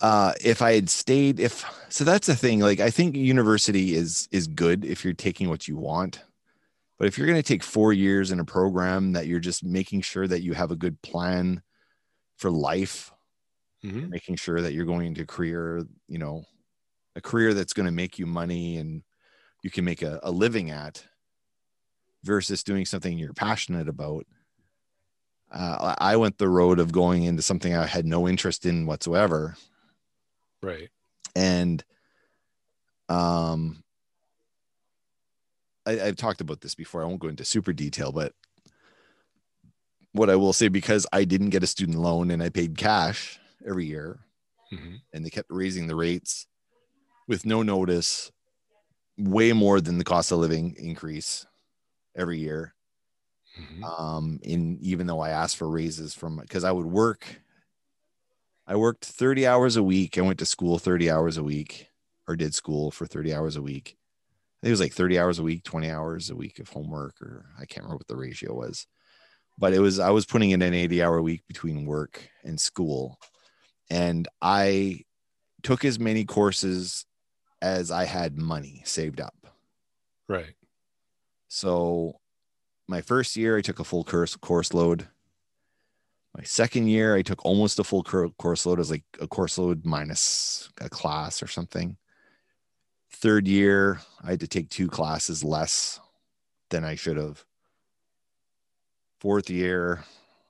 uh if I had stayed if so that's the thing like I think university is is good if you're taking what you want. But if you're going to take 4 years in a program that you're just making sure that you have a good plan for life,
Mhm.
making sure that you're going to career, you know, a career that's going to make you money and you can make a, a living at versus doing something you're passionate about. Uh, I went the road of going into something I had no interest in whatsoever.
Right.
And um, I, I've talked about this before. I won't go into super detail, but what I will say because I didn't get a student loan and I paid cash every year,
Mhm.
and they kept raising the rates with no notice, way more than the cost of living increase every year.
Mhm.
Um, in even though I asked for raises from because I would work, I worked 30 hours a week. I went to school 30 hours a week or did school for 30 hours a week. think it was like 30 hours a week, 20 hours a week of homework, or I can't remember what the ratio was. But it was I was putting in an 80 hour week between work and school. And I took as many courses as I had money saved up.
Right.
So my first year, I took a full course course load. My second year, I took almost a full course load as like a course load minus a class or something. Third year, I had to take two classes less than I should have. Fourth year,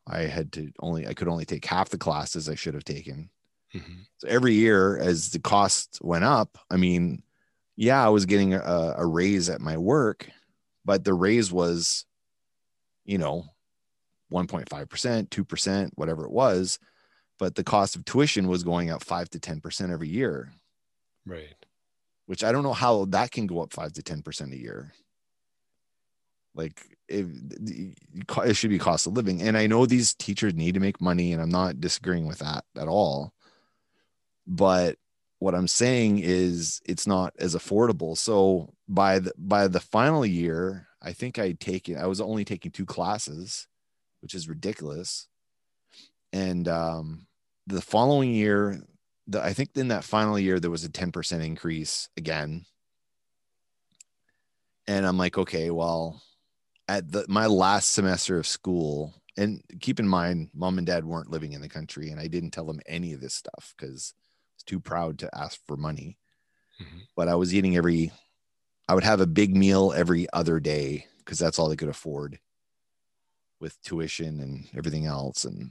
I had to only I could only take half the classes I should have taken.
Mhm.
So every year, as the cost went up, I mean, yeah, I was getting a, a raise at my work, but the raise was, you know, 1.5%, 2%, whatever it was. But the cost of tuition was going up five to 10% every year,
Right.
which I don't know how that can go up five to 10% a year. Like if it should be cost of living. And I know these teachers need to make money, and I'm not disagreeing with that at all. But what I'm saying is it's not as affordable. So by the by the final year, I think I'd taken I was only taking two classes, which is ridiculous. And um the following year, the, I think in that final year there was a 10% increase again. And I'm like, okay, well, at the my last semester of school, and keep in mind, mom and dad weren't living in the country, and I didn't tell them any of this stuff because I was too proud to ask for money.
Mhm.
But I was eating every, I would have a big meal every other day because that's all they could afford with tuition and everything else. And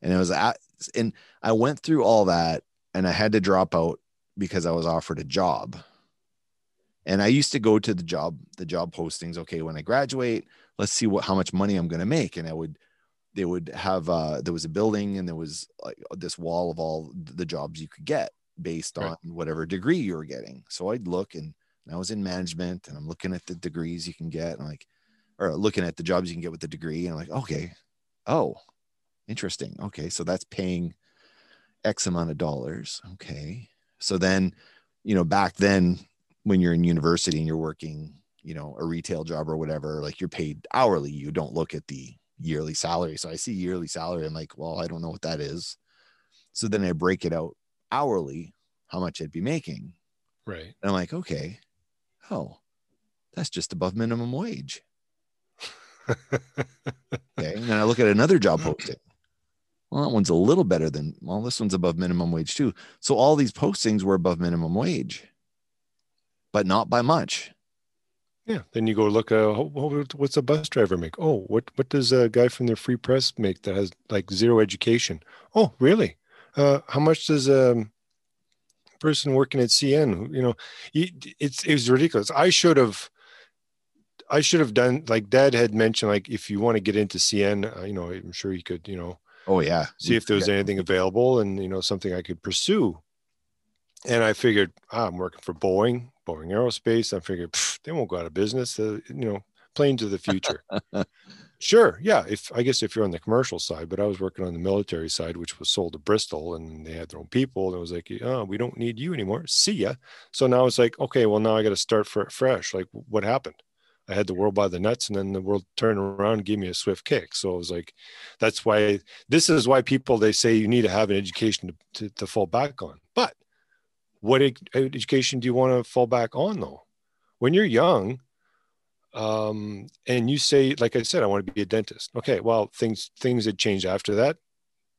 and it was at, and I went through all that and I had to drop out because I was offered a job. And I used to go to the job, the job postings. Okay, when I graduate, let's see what how much money I'm going to make. And I would, they would have uh, there was a building and there was like this wall of all the jobs you could get based
Right.
on whatever degree you were getting. So I'd look and, and I was in management and I'm looking at the degrees you can get and I'm like, or looking at the jobs you can get with the degree and like, okay, oh, interesting. Okay, so that's paying X amount of dollars. Okay, so then, you know, back then when you're in university and you're working, you know, a retail job or whatever, like you're paid hourly. You don't look at the yearly salary. So I see yearly salary. I'm like, well, I don't know what that is. So then I break it out hourly, how much I'd be making.
Right.
And I'm like, okay, oh, that's just above minimum wage. Okay. And then I look at another job posting. Well, that one's a little better than, well, this one's above minimum wage too. So all these postings were above minimum wage, but not by much.
Yeah. Then you go look. Uh, wh- wh- what's a bus driver make? Oh, what what does a guy from the Free Press make that has like zero education? Oh, really? Uh, how much does a um, person working at CN? You know, it's it was ridiculous. I should have. I should have done like Dad had mentioned. Like if you want to get into CN, uh, you know, I'm sure you could. You know,
Oh, yeah.
see if there was anything available and you know something I could pursue. And I figured ah, I'm working for Boeing, Boeing Aerospace. I figured "Pff, they won't go out of business. Uh, you know, planes of the future. sure, yeah. If I guess if you're on the commercial side, but I was working on the military side, which was sold to Bristol, and they had their own people. And it was like, oh, we don't need you anymore. See ya. So now it's like, okay, well now I got to start for fresh. Like, what happened? I had the world by the nuts, and then the world turned around and gave me a swift kick. So it was like, that's why this is why people they say you need to have an education to, to, to fall back on. But what education do you want to fall back on though? When you're young, um, and you say, like I said, I want to be a dentist. Okay, well, things things had changed after that.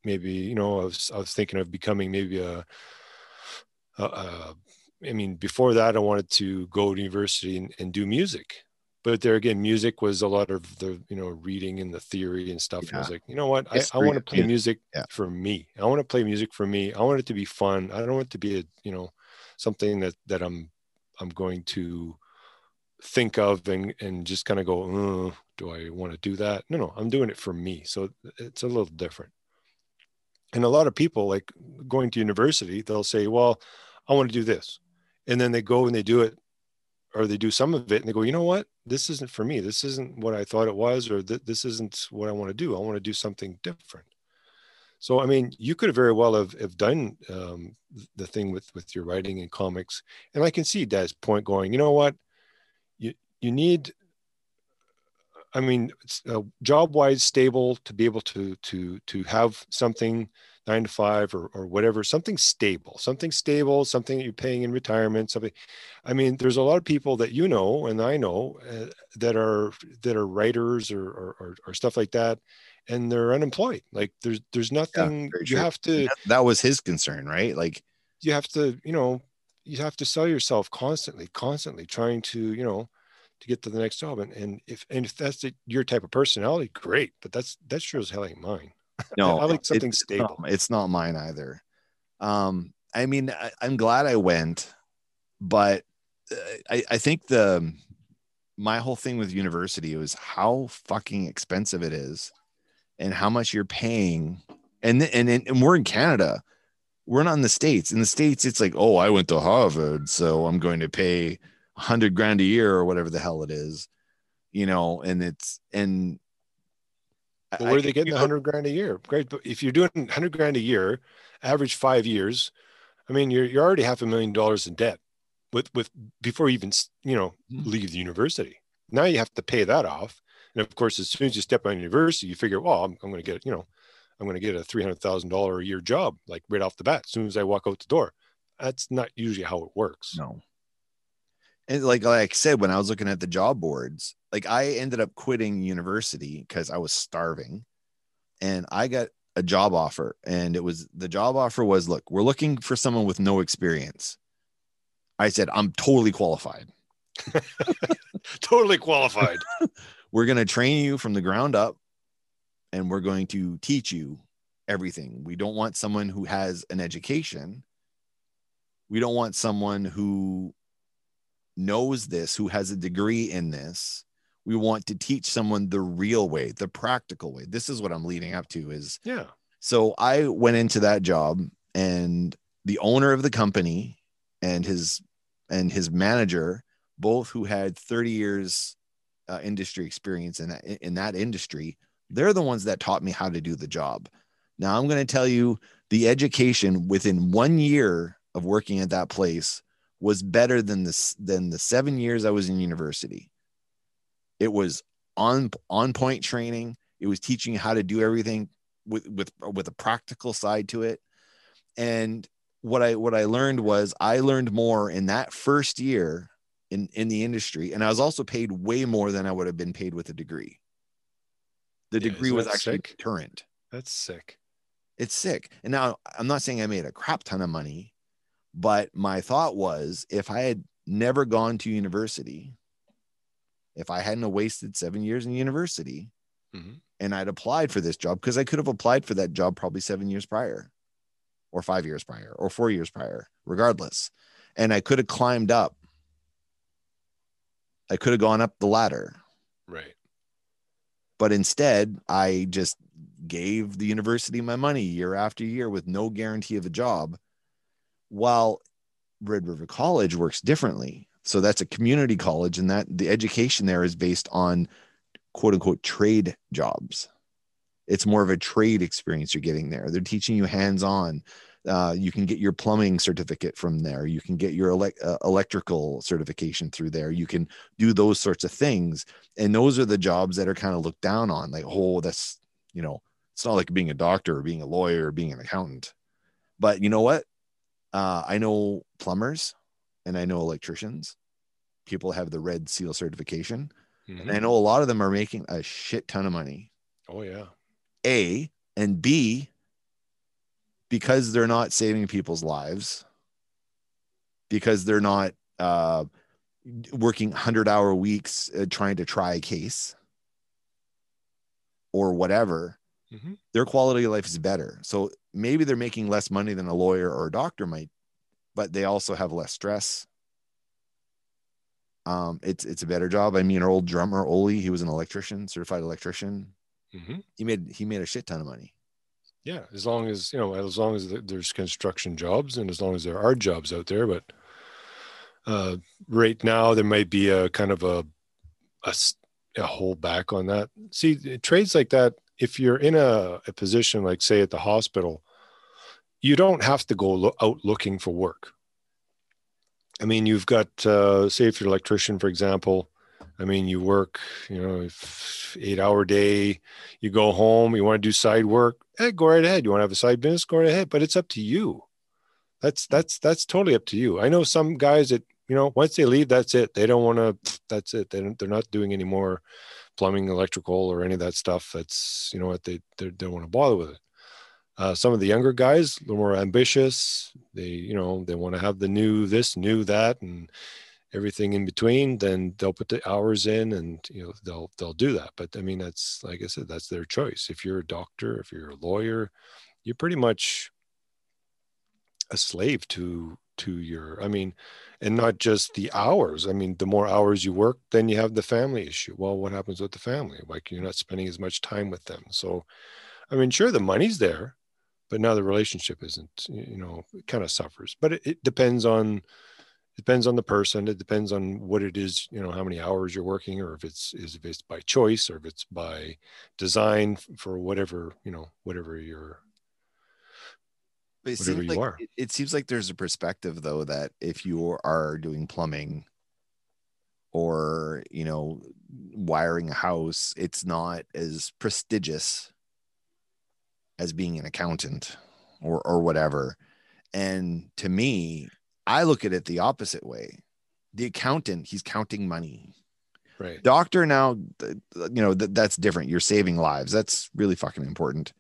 Maybe you know, I was I was thinking of becoming maybe a I mean, before that, I wanted to go to university and, and do music. But there again, music was a lot of the you know reading and the theory and stuff. And I was like, you know what, I, I want to play
music.
music
Yeah.
for me. I want to play music for me. I want it to be fun. I don't want it to be a you know something that that I'm I'm going to think of and and just kind of go, "Uh, do I want to do that? No, no, I'm doing it for me. So it's a little different. And a lot of people like going to university, they'll say, well, I want to do this. And then they go and they do it or they do some of it and they go, you know what? This isn't for me. This isn't what I thought it was, or th- this isn't what I want to do. I want to do something different. So I mean, you could very well have, have done um, the thing with with your writing and comics, and I can see Dad's point going. You know what? You you need. I mean, uh, job wise, stable to be able to to to have something nine to five or, or whatever, something stable, something stable, something that you're paying in retirement, something. I mean, there's a lot of people that you know and I know uh, that are that are writers or, or, or stuff like that, and they're unemployed. Like there's there's nothing
very
you
true.
have to
That, that was his concern, right? Like,
you have to you know you have to sell yourself constantly, constantly trying to you know to get to the next job. And and if and if that's the, your type of personality, great. But that's that sure as hell ain't mine.
No,
I like something
it's
stable.
Not, it's not mine either. Um, I mean, I, I'm glad I went, but uh, I, I think the my whole thing with university was how fucking expensive it is, and how much you're paying. And and and we're in Canada, we're not in the states. In the states, it's like, oh, I went to Harvard, so I'm going to pay a hundred grand a year or whatever the hell it is, you know. And it's and
But where are they getting the hundred grand a year? Great, but if you're doing hundred grand a year, average five years, I mean, you're you're already half a million dollars in debt with with before you even you know
Mm-hmm.
leave the university. Now you have to pay that off, and of course, as soon as you step on university, you figure, well, I'm, I'm going to get you know, I'm going to get a three hundred thousand dollar a year job like right off the bat as soon as I walk out the door. That's not usually how it works.
No. And like like I said, when I was looking at the job boards, like I ended up quitting university because I was starving, and I got a job offer, and it was the job offer was, look, we're looking for someone with no experience. I said, I'm totally qualified.
totally qualified.
We're going to train you from the ground up, and we're going to teach you everything. We don't want someone who has an education. We don't want someone who knows this, who has a degree in this. We want to teach someone the real way, the practical way. This is what I'm leading up to is
yeah.
so I went into that job and the owner of the company and his and his manager both who had 30 years uh, industry experience in that in that industry they're the ones that taught me how to do the job now i'm going to tell you the education within one year of working at that place was better than this than the seven years i was in university. It was on on point training. It was teaching how to do everything with with with a practical side to it. And what i what i learned was i learned more in that first year in in the industry and i was also paid way more than i would have been paid with a degree. The
Yeah,
degree was actually
sick?
deterrent.
That's sick.
it's sick. And now i'm not saying i made a crap ton of money but my thought was if i had never gone to university if i hadn't wasted seven years in university
Mhm.
and I'd applied for this job because I could have applied for that job probably seven years prior, or five years prior, or four years prior, regardless. And I could have climbed up. I could have gone up the ladder,
Right.
but instead, I just gave the university my money year after year with no guarantee of a job. While Red River College works differently. So that's a community college, and that the education there is based on quote unquote trade jobs. It's more of a trade experience you're getting there. They're teaching you hands on. Uh, you can get your plumbing certificate from there. You can get your elec uh, electrical certification through there. You can do those sorts of things. And those are the jobs that are kind of looked down on. Like, oh, that's, you know, it's not like being a doctor or being a lawyer or being an accountant. But you know what? Uh, I know plumbers and I know electricians. People have the red seal certification.
Mhm.
And I know a lot of them are making a shit ton of money.
Oh yeah.
A and B, because they're not saving people's lives, because they're not uh, working 100 hour weeks uh, trying to try a case or whatever,
Mhm.
their quality of life is better. So maybe they're making less money than a lawyer or a doctor might, but they also have less stress. Um, it's it's a better job. I mean, our old drummer Oli, he was an electrician, certified electrician.
Mhm.
He made he made a shit ton of money.
Yeah, as long as you know, as long as there's construction jobs and as long as there are jobs out there, but uh, right now there might be a kind of a a hold back on that. See, trades like that, if you're in a, a position like say at the hospital, you don't have to go lo- out looking for work. I mean, you've got uh, say if you're an electrician, for example. I mean, you work, you know, eight hour day, you go home, you want to do side work, eh, go right ahead. You want to have a side business, go right ahead. But it's up to you. That's that's that's totally up to you. I know some guys that, you know, once they leave, that's it. They don't want to, that's it. They they're not doing any more plumbing, electrical, or any of that stuff. That's, you know what, they, they don't want to bother with it. Uh, some of the younger guys, a little more ambitious. They, you know, they want to have the new this, new that, and everything in between. Then they'll put the hours in, and you know, they'll they'll do that. But I mean, that's like I said, that's their choice. If you're a doctor, if you're a lawyer, you're pretty much a slave to to your. I mean, and not just the hours. I mean, the more hours you work, then you have the family issue. Well, what happens with the family? Like you're not spending as much time with them. So, I mean, sure, the money's there but now the relationship isn't you know it kind of suffers but it, it, depends on it depends on the person it depends on what it is you know how many hours you're working or if it's is if it's by choice or if it's by design for whatever you know whatever you're
But it
Whatever
seems
you
like
are.
it, it seems like there's a perspective though that if you are doing plumbing or you know wiring a house, it's not as prestigious as being an accountant or or whatever. And to me, I look at it the opposite way. The accountant, he's counting money.
right
Doctor now, th- you know, th- that's different. You're saving lives. That's really fucking important.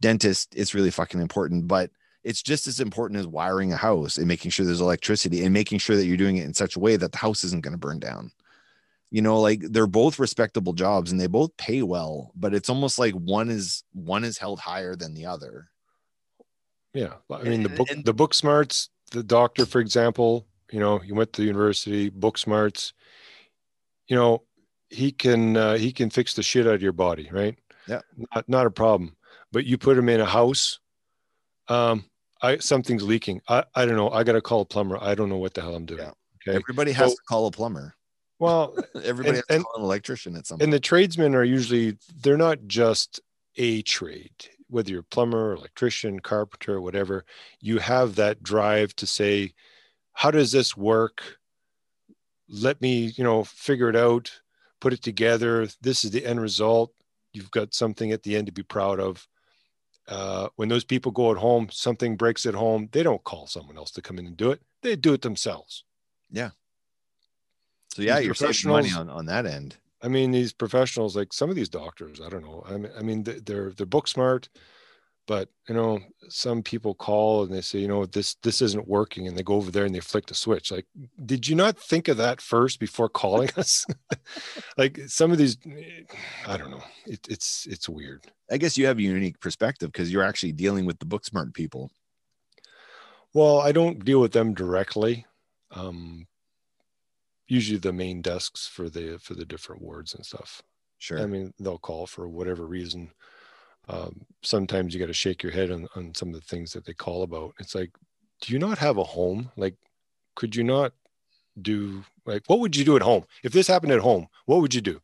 Dentist, it's really fucking important, but it's just as important as wiring a house and making sure there's electricity and making sure that you're doing it in such a way that the house isn't going to burn down. You know, like they're both respectable jobs and they both pay well, but it's almost like one is one is held higher than the other.
yeah i mean the book
and-
the book smarts the doctor for example you know you went to the university book smarts you know he can uh, he can fix the shit out of your body right
Yeah.
not, not a problem but you put him in a house um i something's leaking. I i don't know. I gotta call a plumber. I don't know what the hell i'm doing.
Yeah.
okay.
Everybody has
So-
to call a plumber.
well
Everybody
And-
has to
and-
call an electrician at some
and
point.
the tradesmen are usually they're not just a trade whether you're a plumber electrician carpenter whatever. You have that drive to say how does this work? Let me you know figure it out put it together. This is the end result. You've got something at the end to be proud of uh, when those people go at home something breaks at home they don't call someone else to come in and do it they do it themselves Yeah.
so yeah,
these
you're saving money on, on that end.
I mean, these professionals, like some of these doctors, I don't know. I mean, I mean, they- they're they're book smart, but you know, some people call and they say, you know, this this isn't working, and they go over there and they flick the switch. Like, did you not think of that first before calling us? like some of these, I don't know. It, it's it's weird.
I guess you have a unique perspective because you're actually dealing with the book smart people.
Well, I don't deal with them directly. Um, usually the main desks for the for the different wards and stuff.
Sure.
I mean, they'll call for whatever reason. Um, sometimes you got to shake your head on, on some of the things that they call about. It's like, do you not have a home? Like, could you not do like what would you do at home if this happened at home? What would you do?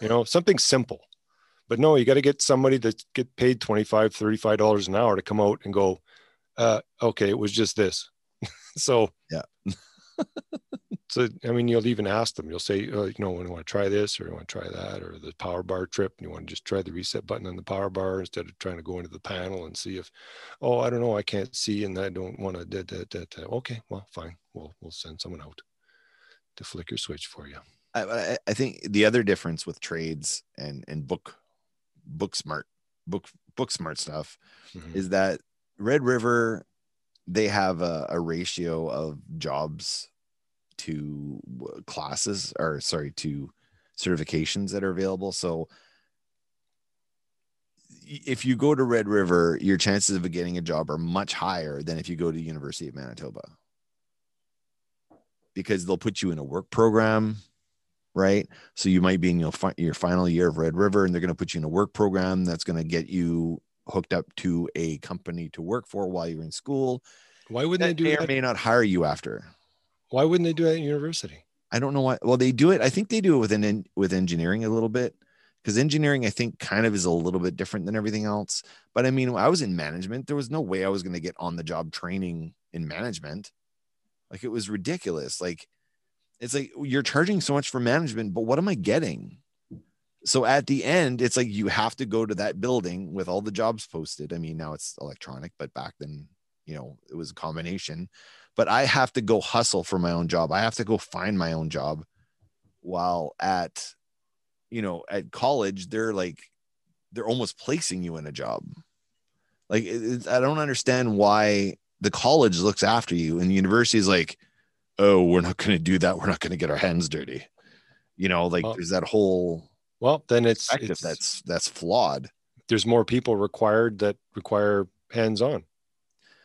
You know, something simple. But no, you got to get somebody that get paid 25 35 dollars an hour to come out and go, uh, okay, it was just this. so
Yeah.
so I mean, you'll even ask them. You'll say, uh, you know, when you want to try this, or you want to try that, or the power bar trip, and you want to just try the reset button on the power bar instead of trying to go into the panel and see if, oh, I don't know, I can't see, and I don't want to. Da, da, da, da. Okay, well, fine. We'll we'll send someone out to flick your switch for you.
I, I, think the other difference with trades and and book book smart book book smart stuff
Mhm.
is that Red River they have a, a ratio of jobs to classes or sorry to certifications that are available. So if you go to Red River, your chances of getting a job are much higher than if you go to University of Manitoba. Because they'll put you in a work program, right? So you might be in your, fi- your final year of Red River, and they're going to put you in a work program that's going to get you hooked up to a company to work for while you're in school.
Why wouldn't
That
they do
may or may not hire you after.
Why wouldn't they do that at university?
I don't know why. Well, they do it. I think they do it within with engineering a little bit because engineering, I think, kind of is a little bit different than everything else. But I mean, I was in management, there was no way I was going to get on the job training in management. Like it was ridiculous. Like it's like you're charging so much for management, but what am I getting? So at the end, it's like you have to go to that building with all the jobs posted. I mean, now it's electronic, but back then, you know, it was a combination. But I have to go hustle for my own job. I have to go find my own job. While at, you know, at college, they're like, they're almost placing you in a job. Like, it, I don't understand why the college looks after you and the university is like, oh, we're not going to do that. We're not going to get our hands dirty. You know, like
Well,
there's that whole
Well, then it's, it's
that's that's flawed.
there's more people required that require hands-on.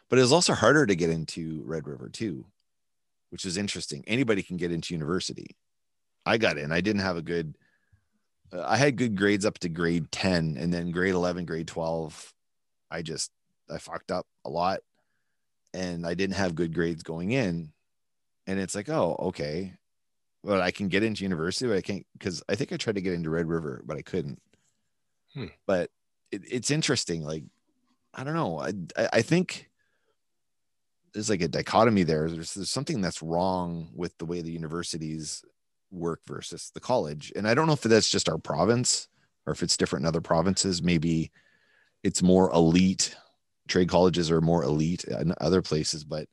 But it was also harder to get into Red River too, which is interesting. Anybody can get into university. I got in. I didn't have a good. uh, I had good grades up to grade ten, and then grade eleven, grade twelve, I just I fucked up a lot, and I didn't have good grades going in, and it's like, oh, okay, well, I can get into university, but I can't because I think I tried to get into Red River, but I couldn't.
Hmm.
But it, it's interesting. Like, I don't know. I I, I think there's like a dichotomy there. There's, there's something that's wrong with the way the universities work versus the college. And I don't know if that's just our province or if it's different in other provinces. Maybe it's more elite. Trade colleges are more elite in other places, but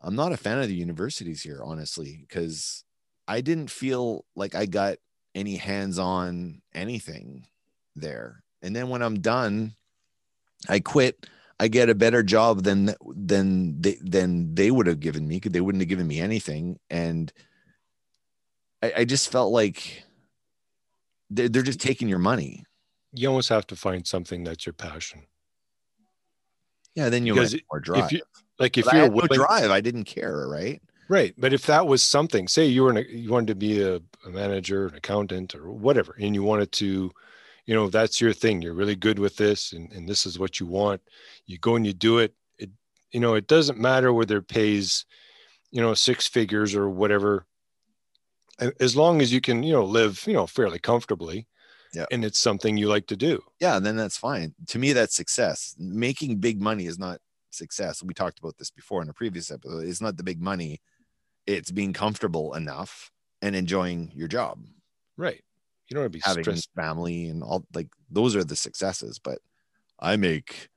I'm not a fan of the universities here, honestly, because I didn't feel like I got any hands on anything there. And then when I'm done, I quit. I get a better job than than they than they would have given me because they wouldn't have given me anything. And I, I just felt like they're, they're just taking your money.
You almost have to find something that's your passion.
Yeah, then you
Because
have more drive.
If you like, if
But I
you're
had no drive, I didn't care, right?
right? But if that was something, say you were an, you wanted to be a, a manager, an accountant, or whatever, and you wanted to, you know, that's your thing. You're really good with this, and, and this is what you want. You go and you do it. It, you know, it doesn't matter whether it pays, you know, six figures or whatever. As long as you can, you know, live, you know, fairly comfortably,
Yeah.
and it's something you like to do.
Yeah, then that's fine. To me, that's success. Making big money is not success. We talked about this before in a previous episode. It's not the big money, it's being comfortable enough and enjoying your job.
Right. You don't want to be
having
stressed.
family and all like those are the successes but i make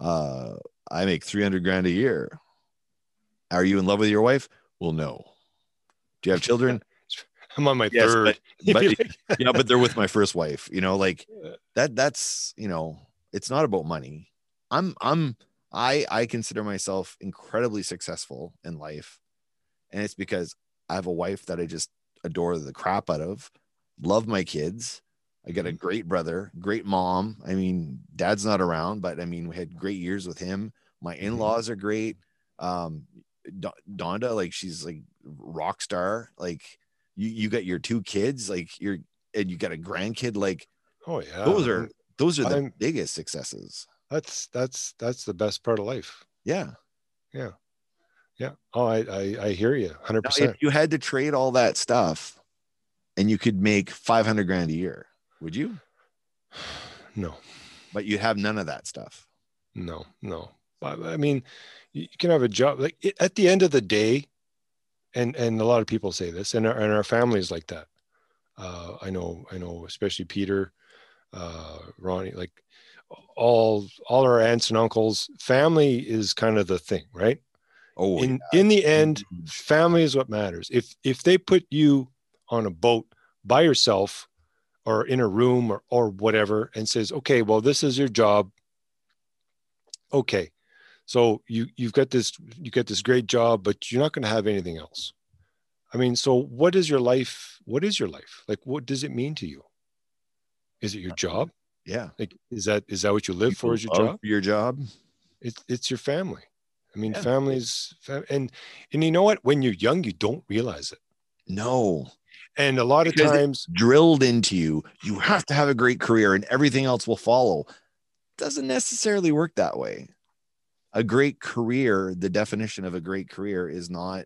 uh i make 300 grand a year. Are you in love with your wife? Well no. Do you have children?
I'm on my
Yes,
third.
but
like,
yeah but they're with my first wife you know like that that's you know it's not about money. I'm i'm i i consider myself incredibly successful in life and it's because i have a wife that i just adore the crap out of love my kids i got a great brother great mom i mean dad's not around but i mean we had great years with him my in-laws are great um Do- donda like she's like rock star like you you got your two kids like you're and you got a grandkid like
oh yeah.
those are those are the
I'm-
biggest successes
that's that's that's the best part of life.
yeah
Yeah. Yeah. Oh, I I, I hear you, hundred percent.
if you had to trade all that stuff and you could make 500 grand a year would you
No,
but you have none of that stuff
no, no. I, I mean, you can have a job like at the end of the day, and and a lot of people say this, and our, and our family is like that. Uh, I know, I know, especially Peter, uh, Ronnie, like all all our aunts and uncles. Family is kind of the thing, right?
oh
in in the end
Mhm.
family is what matters if if they put you on a boat by yourself or in a room or or whatever and says okay well this is your job. Okay. So you you've got this you got this great job but you're not going to have anything else. I mean so what is your life what is your life? Like what does it mean to you? Is it your job?
Yeah.
Like is that is that what you live for is your job?
your job.
It's it's your family. I mean,
Yeah.
families, and and you know what? When you're young, you don't realize it,
no
and a lot of
Because it-
times,
drilled into you you have to have a great career and everything else will follow. Doesn't necessarily work that way. A great career the definition of a great career is not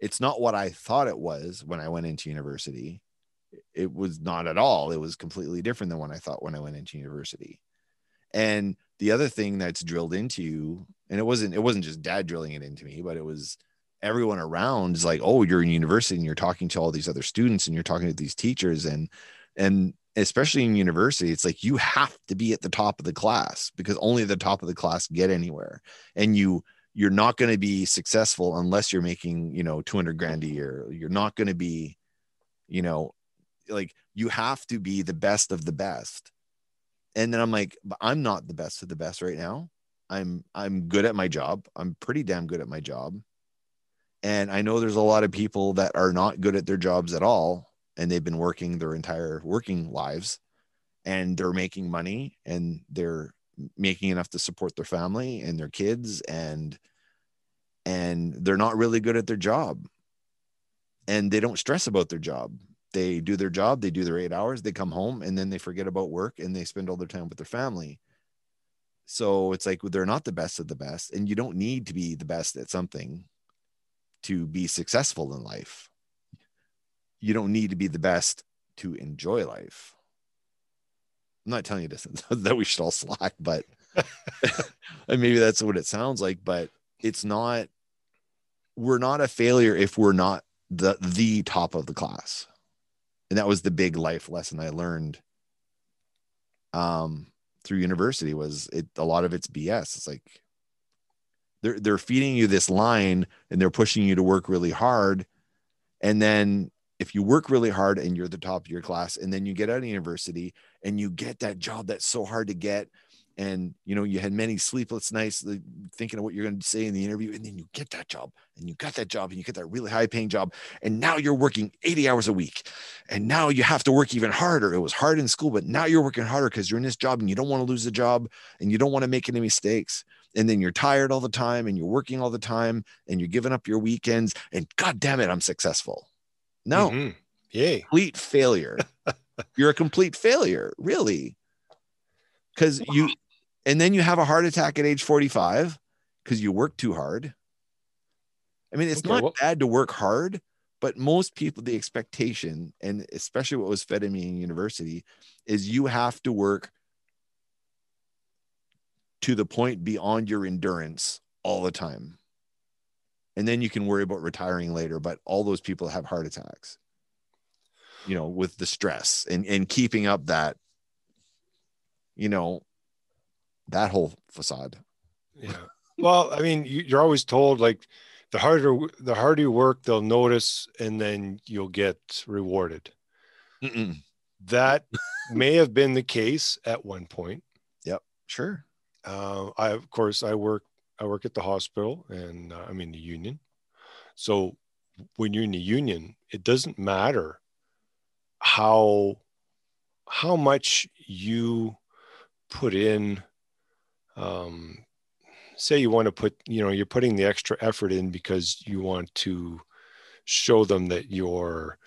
it's not what i thought it was when i went into university. It was not at all. It was completely different than what i thought when i went into university. And the other thing that's drilled into you and it wasn't it wasn't just dad drilling it into me but it was everyone around is like oh you're in university and you're talking to all these other students and you're talking to these teachers. And and especially in university it's like you have to be at the top of the class because only the top of the class get anywhere. And you you're not going to be successful unless you're making you know 200 grand a year. You're not going to be you know like you have to be the best of the best. And then i'm like but i'm not the best of the best right now. I'm i'm good at my job. I'm pretty damn good at my job and i know there's a lot of people that are not good at their jobs at all and they've been working their entire working lives and they're making money and they're making enough to support their family and their kids and and they're not really good at their job. And they don't stress about their job. They do their job they do their 8 hours they come home and then they forget about work and they spend all their time with their family. So it's like they're not the best of the best and you don't need to be the best at something to be successful in life you don't need to be the best to enjoy life I'm not telling you this that we should all slack, but and maybe that's what it sounds like, but it's not we're not a failure if we're not the the top of the class. And that was the big life lesson I learned um through university was it a lot of it's BS. It's like they're they're feeding you this line and they're pushing you to work really hard. And then if you work really hard and you're the top of your class and then you get out of university and you get that job that's so hard to get and you know you had many sleepless nights thinking of what you're going to say in the interview and then you get that job and you got that job and you get that really high paying job and now you're working 80 hours a week and now you have to work even harder it was hard in school but now you're working harder because you're in this job and you don't want to lose the job and you don't want to make any mistakes and then you're tired all the time and you're working all the time and you're giving up your weekends and god damn it i'm successful no
Mhm. Yay.
complete failure. You're a complete failure, really. Because you, and then you have a heart attack at age 45 because you work too hard. I mean, it's
Okay,
not
well-
bad to work hard, but most people, the expectation, and especially what was fed in me in university, is you have to work to the point beyond your endurance all the time. And then you can worry about retiring later. But all those people have heart attacks you know with the stress and and keeping up that you know that whole facade
Yeah. Well, I mean, you, you're always told like the harder the harder you work, they'll notice, and then you'll get rewarded.
Mm-mm.
That may have been the case at one point.
Yep, sure
Uh, I of course I work I work at the hospital, and uh, I'm in the union. So when you're in the union, it doesn't matter how how much you put in um, say you want to put you know you're putting the extra effort in because you want to show them that you're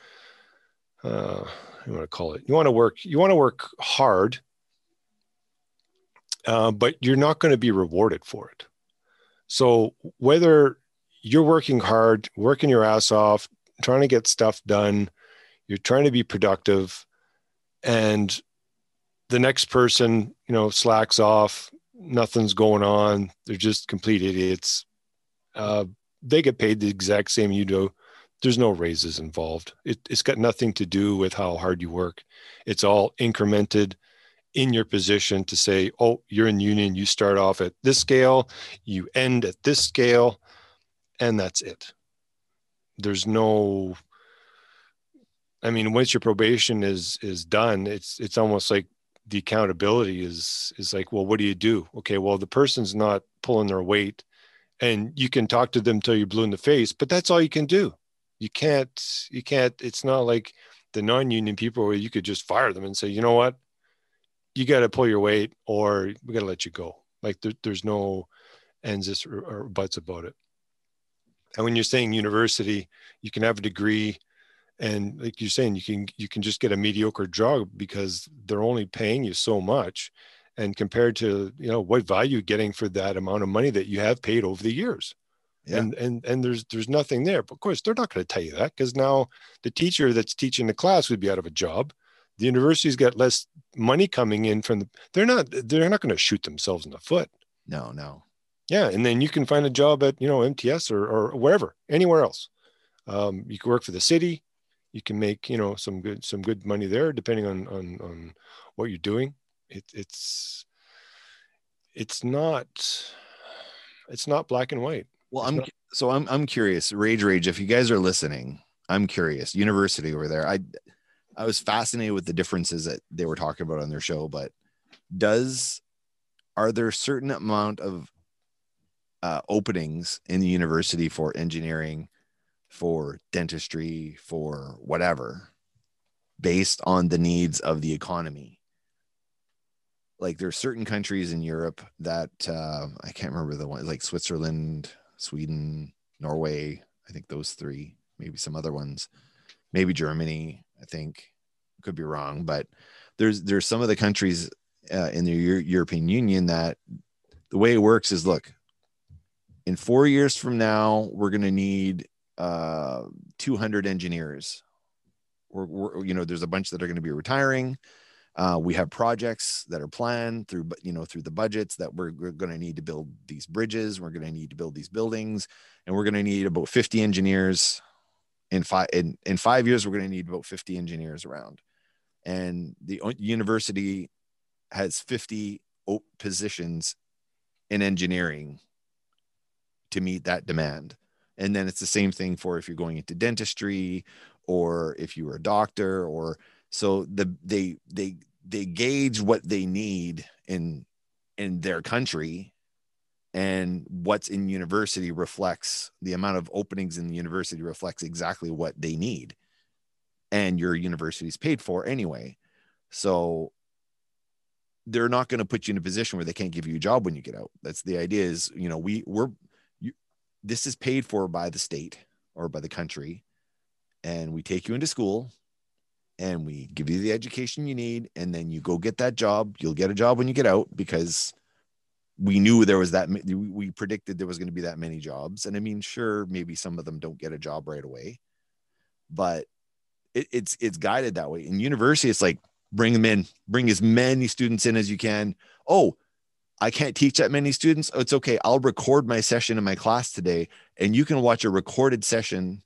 uh you want to call it you want to work you want to work hard uh, but you're not going to be rewarded for it. So whether you're working hard working your ass off trying to get stuff done you're trying to be productive and the next person you know slacks off nothing's going on they're just complete idiots uh, they get paid the exact same you do there's no raises involved. It, it's got nothing to do with how hard you work. It's all incremented in your position to say oh you're in union you start off at this scale you end at this scale and that's it. There's no i mean once your probation is is done it's it's almost like the accountability is is like well what do you do? Okay well the person's not pulling their weight and you can talk to them till you're blue in the face but that's all you can do. You can't you can't it's not like the non-union people where you could just fire them and say you know what you got to pull your weight or we got to let you go. Like there, there's no ends or, or buts about it. And when you're saying university you can have a degree and like you're saying you can you can just get a mediocre job because they're only paying you so much. And compared to you know what value you're getting for that amount of money that you have paid over the years.
Yeah.
and and and there's there's nothing there. But of course they're not going to tell you that because now the teacher that's teaching the class would be out of a job the university's got less money coming in from the they're not they're not going to shoot themselves in the foot
No, no.
yeah and then you can find a job at you know mts or, or wherever anywhere else um, you can work for the city you can make you know some good some good money there depending on on on what you're doing it, it's it's not it's not black and white
Well,
It's
I'm
not-
so I'm I'm curious. Rage Rage, if you guys are listening, I'm curious. University over there. I I was fascinated with the differences that they were talking about on their show, but does are there certain amount of uh, openings in the university for engineering, for dentistry, for whatever, based on the needs of the economy? Like there are certain countries in Europe that uh, I can't remember the one, like Switzerland, Sweden, Norway. I think those three, maybe some other ones, maybe Germany. I think could be wrong, but there's there's some of the countries uh, in the Euro- European Union that the way it works is look, in four years from now, we're going to need uh, 200 engineers. We're, we're, you know, there's a bunch that are going to be retiring. Uh, we have projects that are planned through, you know, through the budgets that we're, we're going to need to build these bridges. We're going to need to build these buildings, and we're going to need about 50 engineers. In five in, in five years, we're going to need about 50 engineers around, and the university has 50 o- positions in engineering to meet that demand. And then it's the same thing for if you're going into dentistry or if you were a doctor or so the they they they gauge what they need in in their country and what's in university reflects the amount of openings in the university reflects exactly what they need and your university's paid for anyway. So they're not going to put you in a position where they can't give you a job when you get out. That's the idea is you know we we're you, this is paid for by the state or by the country and we take you into school and we give you the education you need and then you go get that job. You'll get a job when you get out because we knew there was that we predicted there was going to be that many jobs and i mean sure maybe some of them don't get a job right away but it, it's it's guided that way. In university it's like bring them in bring as many students in as you can. Oh i can't teach that many students? Oh, it's okay i'll record my session in my class today and you can watch a recorded session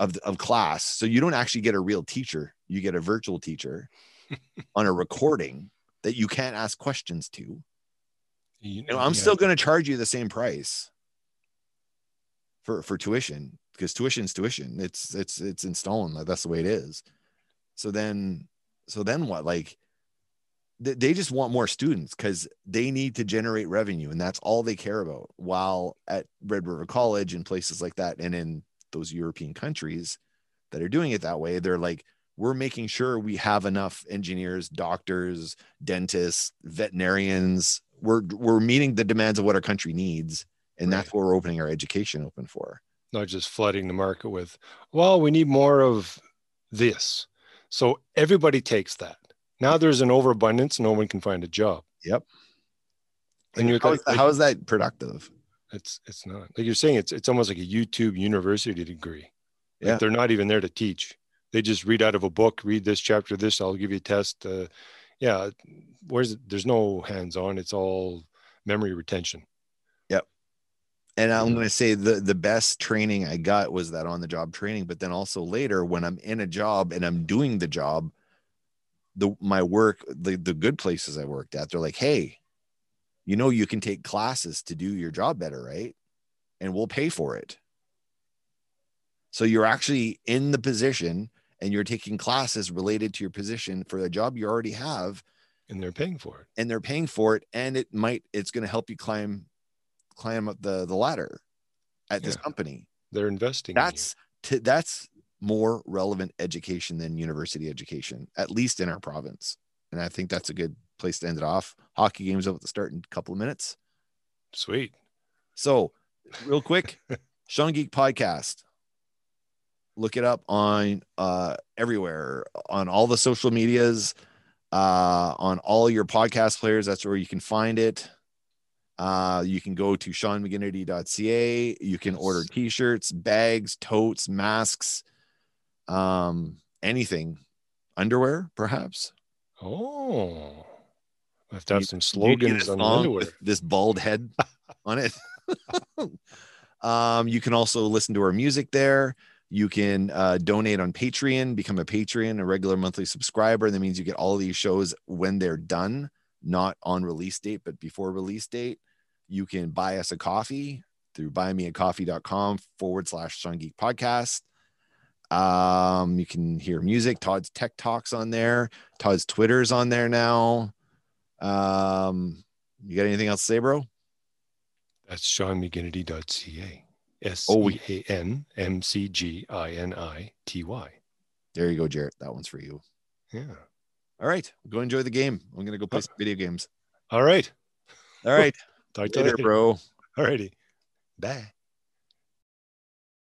of, of class. So you don't actually get a real teacher you get a virtual teacher on a recording that you can't ask questions to
You
know, I'm still going to charge you the same price for for tuition because tuition's tuition. It's it's it's installing. Like, That's the way it is. So then, so then what? Like, they, they just want more students because they need to generate revenue, and that's all they care about. While at Red River College and places like that, and in those European countries that are doing it that way, they're like, we're making sure we have enough engineers, doctors, dentists, veterinarians. We're we're meeting the demands of what our country needs, and that's what we're opening our education open for.
not just flooding the market with, well, we need more of this. So everybody takes that. Now there's an overabundance, no one can find a job.
Yep.
And you're
how,
like,
is, how is that productive?
it's it's not like you're saying it's it's almost like a YouTube university degree. Like
Yeah.
they're not even there to teach. They just read out of a book, read this chapter, this, I'll give you a test. Uh, yeah. Where's there's no hands-on, it's all memory retention. Yep.
And I'm going to say the the best training I got was that on the job training, but then also later when I'm in a job and I'm doing the job, the my work, the the good places I worked at, they're like, "Hey, you know you can take classes to do your job better, right? And we'll pay for it." So you're actually in the position and you're taking classes related to your position for a job you already have
And they're paying for it.
and they're paying for it and it might it's going to help you climb climb up the the ladder at this
Yeah.
company
They're investing. in you.
that's t- that's more relevant education than university education at least in our province and i think that's a good place to end it off hockey games up to start in a couple of minutes
sweet.
so real quick sean geek podcast look it up on uh everywhere on all the social medias uh on all your podcast players that's where you can find it Uh, you can go to seanmcginnity.ca. You can order t-shirts, bags, totes, masks, um, anything, underwear, perhaps.
Oh, I have to have
You-
some
You get a
slogans on underwear.
with this bald head on it. um, you can also listen to our music there. You can uh, donate on Patreon, become a Patreon, a regular monthly subscriber. That means you get all these shows when they're done, not on release date, but before release date. You can buy us a coffee through buymeacoffee.com forward slash Sean Geek Podcast. Um, you can hear music. Todd's Tech Talks on there. Todd's Twitter's on there now. Um, you got anything else to say, bro?
That's seanmcginnity.ca. S E A N M C G I N I T Y.
There you go, Jarrett. That one's for you.
Yeah.
All right. Go enjoy the game. I'm gonna go play some video games.
All right.
All right.
Talk to you
Later,
later,
bro.
All righty. Bye.